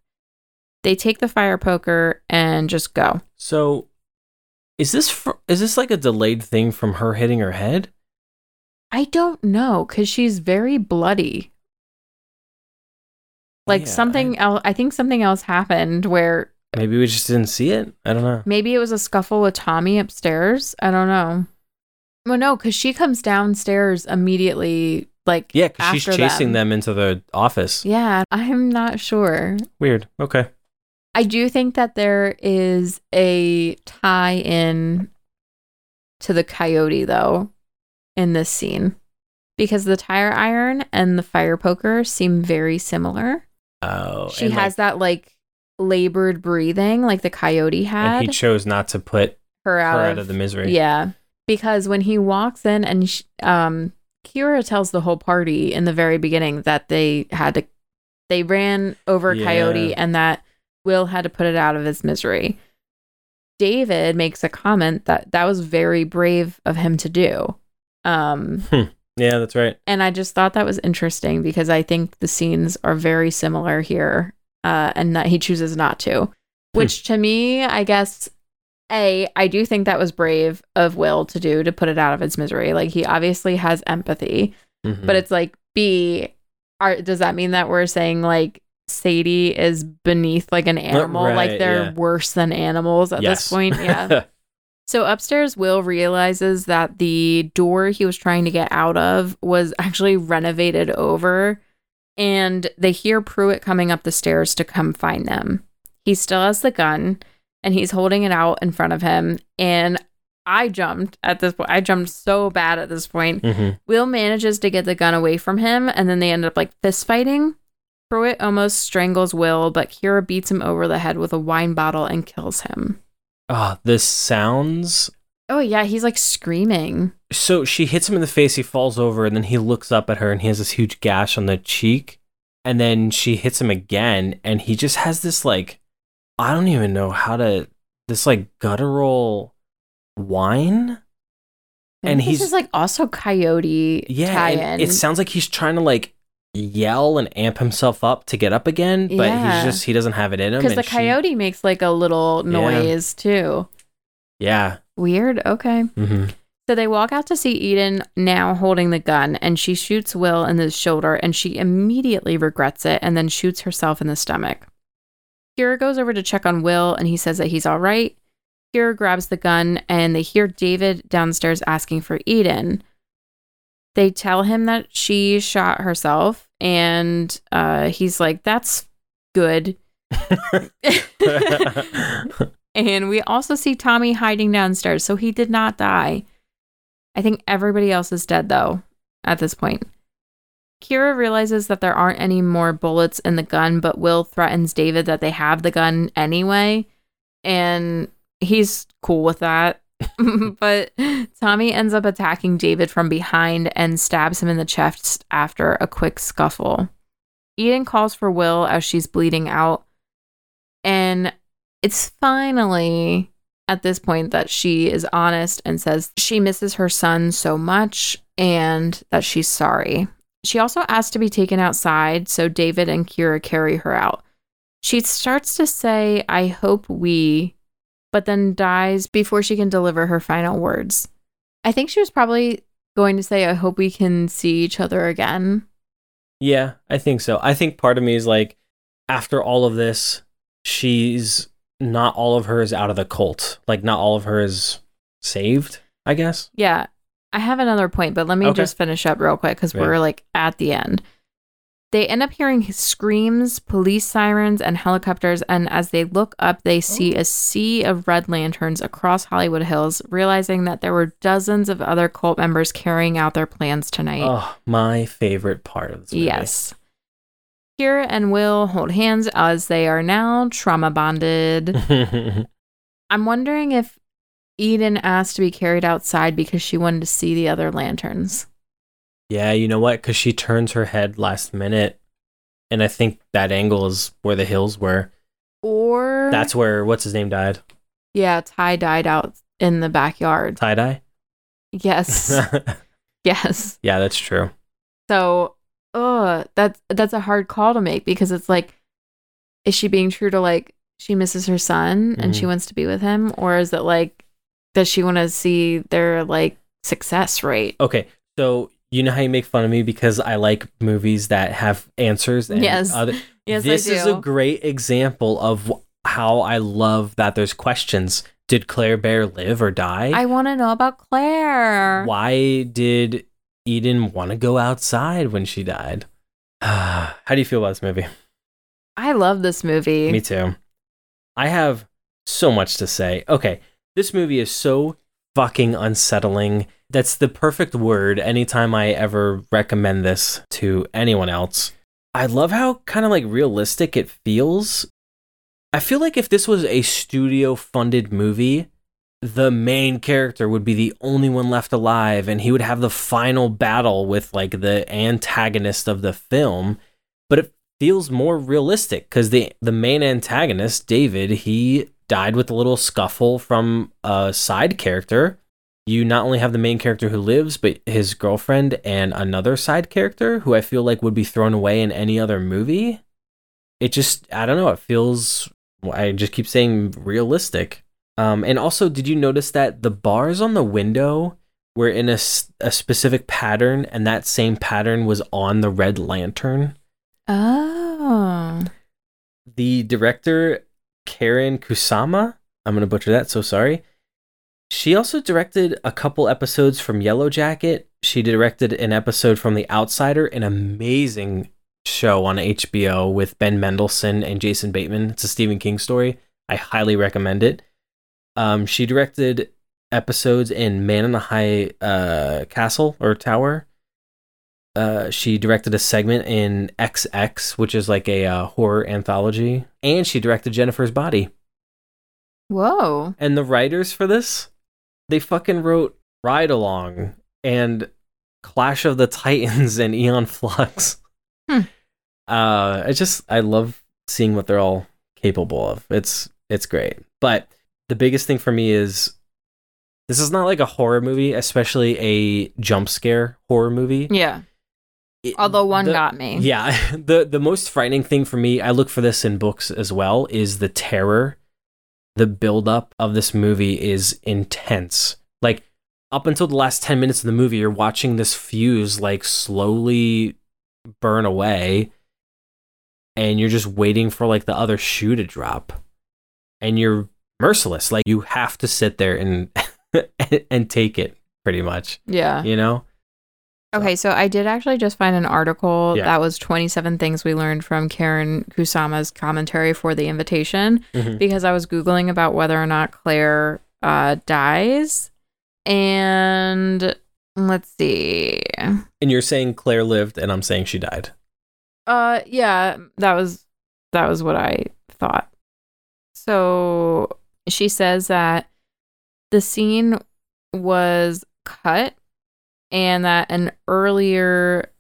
They take the fire poker and just go. So, is this fr- is this like a delayed thing from her hitting her head? I don't know because she's very bloody. Like Yeah, something I- else, I think something else happened where Maybe we just didn't see it. I don't know. Maybe it was a scuffle with Tommy upstairs. I don't know. Well, no, because she comes downstairs immediately, like Yeah, because she's chasing them into the office. Yeah, I'm not sure. Weird. Okay. I do think that there is a tie in to the coyote though in this scene because the tire iron and the fire poker seem very similar. Oh, she and, like, has that like labored breathing like the coyote had and he chose not to put her out, her of, out of the misery. Yeah, because when he walks in and sh- um, Kira tells the whole party in the very beginning that they had to, they ran over Yeah. coyote and that Will had to put it out of his misery. David makes a comment that that was very brave of him to do. Um, Yeah, that's right. and I just thought that was interesting because I think the scenes are very similar here, uh, and that he chooses not to. Which to me, I guess, a I do think that was brave of Will to do to put it out of its misery. Like he obviously has empathy, Mhm. but it's like B. Are, does that mean that we're saying like Sadie is beneath like an animal? like they're yeah. worse than animals at yes. this point? Yeah. So upstairs, Will realizes that the door he was trying to get out of was actually renovated over, and they hear Pruitt coming up the stairs to come find them. He still has the gun, and he's holding it out in front of him. And I jumped at this point. I jumped so bad at this point. Mhm. Will manages to get the gun away from him, and then they end up like fist fighting. Pruitt almost strangles Will, but Kira beats him over the head with a wine bottle and kills him. Ah, this sounds. Oh yeah, he's like screaming. So she hits him in the face. He falls over, and then he looks up at her, and he has this huge gash on the cheek. And then she hits him again, and he just has this like, I don't even know how to. This like guttural whine. And this he's- is like also coyote Yeah, and it sounds like he's trying to like yell and amp himself up to get up again, but Yeah. he's just he doesn't have it in him. Because the and she- coyote makes like a little Yeah. noise too. yeah. Weird. Okay. hmm So they walk out to see Eden now holding the gun, and she shoots Will in the shoulder, and she immediately regrets it and then shoots herself in the stomach. Kira goes over to check on Will, and he says that he's all right. Kira grabs the gun, and they hear David downstairs asking for Eden. They tell him that she shot herself, and uh, he's like, That's good. And we also see Tommy hiding downstairs, so he did not die. I think everybody else is dead, though, at this point. Kira realizes that there aren't any more bullets in the gun, but Will threatens David that they have the gun anyway. And he's cool with that. but Tommy ends up attacking David from behind and stabs him in the chest after a quick scuffle. Eden calls for Will as she's bleeding out. And it's finally at this point that she is honest and says she misses her son so much and that she's sorry. She also asks to be taken outside, so David and Kira carry her out. She starts to say, I hope we, but then dies before she can deliver her final words. I think she was probably going to say, I hope we can see each other again. Yeah, I think so. I think part of me is like, after all of this, she's not all of her is out of the cult. Like, not all of her is saved, I guess. Yeah. I have another point, but let me Okay. just finish up real quick because Yeah. we're like at the end. They end up hearing screams, police sirens, and helicopters. And as they look up, they oh. see a sea of red lanterns across Hollywood Hills, realizing that there were dozens of other cult members carrying out their plans tonight. Oh, my favorite part of this movie. yes. Kira and Will hold hands as they are now trauma bonded. I'm wondering if Eden asked to be carried outside because she wanted to see the other lanterns. Yeah, you know what? Because she turns her head last minute. And I think that angle is where the hills were. Or That's where, what's his name died? yeah, Ty died out in the backyard. Tie dye? Yes, yes. yeah, that's true. So, uh, that's that's a hard call to make because it's like, is she being true to like she misses her son and she Mhm. wants to be with him, or is it like does she want to see their like success rate? Okay, so you know how you make fun of me because I like movies that have answers. And Yes. Other, Yes, this I do. is a great example of how I love that there's questions. Did Claire Bear live or die? I want to know about Claire. Why did Eden want to go outside when she died? how do you feel about this movie? I love this movie. Me too. I have so much to say. Okay, this movie is so fucking unsettling. That's the perfect word anytime I ever recommend this to anyone else. I love how kind of like realistic it feels. I feel like if this was a studio funded movie, the main character would be the only one left alive and he would have the final battle with like the antagonist of the film. But it feels more realistic because the the main antagonist, David, he died with a little scuffle from a side character. You not only have the main character who lives, but his girlfriend and another side character who I feel like would be thrown away in any other movie. It just I don't know, it feels I just keep saying realistic. Um, and also, did you notice that the bars on the window were in a specific pattern, and that same pattern was on the red lantern? Oh. the director Karyn Kusama, I'm going to butcher that, so sorry. She also directed a couple episodes from Yellow Jacket. She directed an episode from The Outsider, an amazing show on HBO with Ben Mendelsohn and Jason Bateman. It's a Stephen King story. I highly recommend it. Um, she directed episodes in Man in the High uh, Castle or Tower. Uh, she directed a segment in XX, which is like a uh, horror anthology, and she directed Jennifer's Body. Whoa. And the writers for this, they fucking wrote Ride Along and Clash of the Titans and Aeon Flux. Hmm. Uh, I just I love seeing what they're all capable of. It's it's great. But the biggest thing for me is this is not like a horror movie, especially a jump scare horror movie Yeah. It- Although one the- got me. Yeah, the the most frightening thing for me, I look for this in books as well, is the terror. The buildup of this movie is intense. Like up until the last ten minutes of the movie, you're watching this fuse like slowly burn away, and you're just waiting for like the other shoe to drop, and you're merciless. Like you have to sit there and and take it pretty much. Yeah. You know. Okay, so I did actually just find an article Yeah. that was 27 things we learned from Karyn Kusama's commentary for the invitation Mhm. because I was Googling about whether or not Claire uh, dies. And let's see. And you're saying Claire lived, and I'm saying she died. Uh yeah, that was that was what I thought. So she says that the scene was cut and that an earlier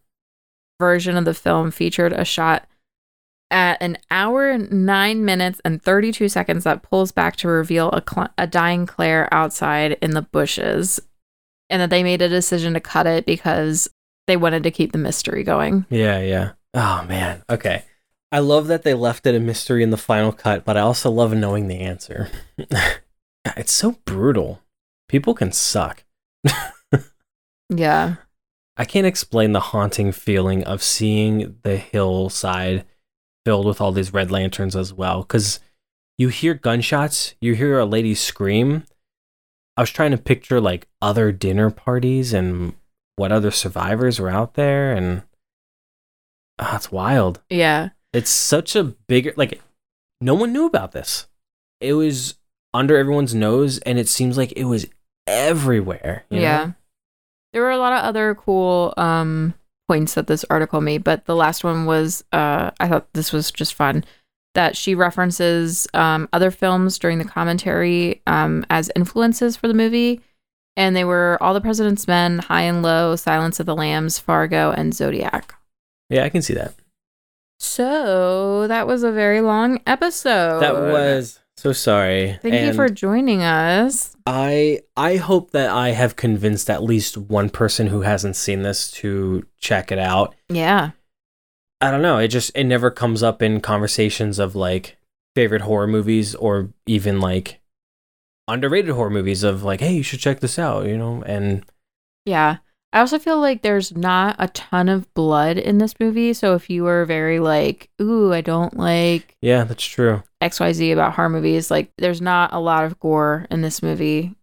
version of the film featured a shot at an hour, 9 minutes and 32 seconds that pulls back to reveal a, cl- a dying Claire outside in the bushes and that they made a decision to cut it because they wanted to keep the mystery going. Yeah, yeah. Oh man. Okay. I love that they left it a mystery in the final cut, but I also love knowing the answer. it's so brutal. People can suck. Yeah. I can't explain the haunting feeling of seeing the hillside filled with all these red lanterns as well. Because you hear gunshots, you hear a lady scream. I was trying to picture like other dinner parties and what other survivors were out there, and ah, it's wild. Yeah. It's such a bigger like no one knew about this. It was under everyone's nose, and it seems like it was everywhere. you know? There were a lot of other cool um points that this article made, but the last one was uh I thought this was just fun that she references um other films during the commentary um as influences for the movie and they were All the President's Men, High and Low, Silence of the Lambs, Fargo and Zodiac. yeah, I can see that. So, that was a very long episode. That was so sorry. Thank you for joining us. I I hope that I have convinced at least one person who hasn't seen this to check it out. Yeah. I don't know. It just it never comes up in conversations of like favorite horror movies or even like underrated horror movies of like, hey, you should check this out, you know? And Yeah. I also feel like there's not a ton of blood in this movie. So if you were very like, ooh, I don't like yeah, that's true. XYZ about horror movies, like there's not a lot of gore in this movie.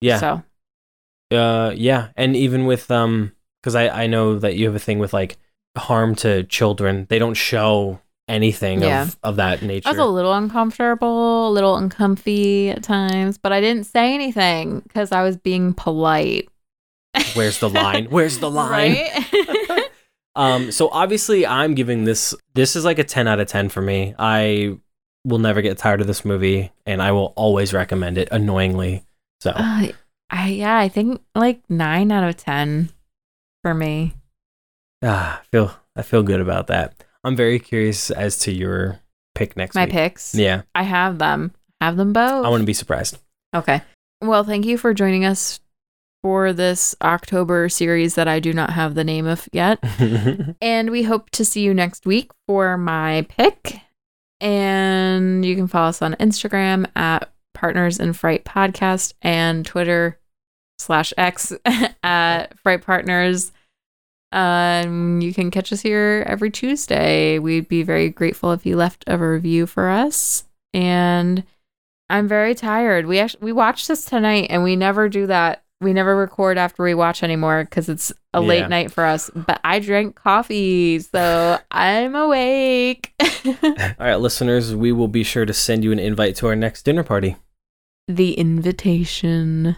Yeah. So Uh yeah, and even with um cuz I I know that you have a thing with like harm to children. They don't show anything Yeah. of of that nature. I was a little uncomfortable, a little uncomfy at times, but I didn't say anything because I was being polite. Where's the line? Where's the line? Right? Um, so obviously I'm giving this this is like a 10 out of 10 for me. I will never get tired of this movie and I will always recommend it annoyingly. So Uh, I yeah, I think like nine out of ten for me. ah, I feel I feel good about that. I'm very curious as to your pick next My week. picks. Yeah, I have them. Have them both. I want to be surprised. Okay. Well, thank you for joining us for this October series that I do not have the name of yet. And we hope to see you next week for my pick. And you can follow us on Instagram at Partners in Fright Podcast and Twitter slash X at Fright Partners. Um, you can catch us here every Tuesday. We'd be very grateful if you left a review for us. And I'm very tired. We actually we watched this tonight, and we never do that. We never record after we watch anymore because it's a Yeah. late night for us. But I drank coffee, so I'm awake. All right, listeners, we will be sure to send you an invite to our next dinner party. the invitation.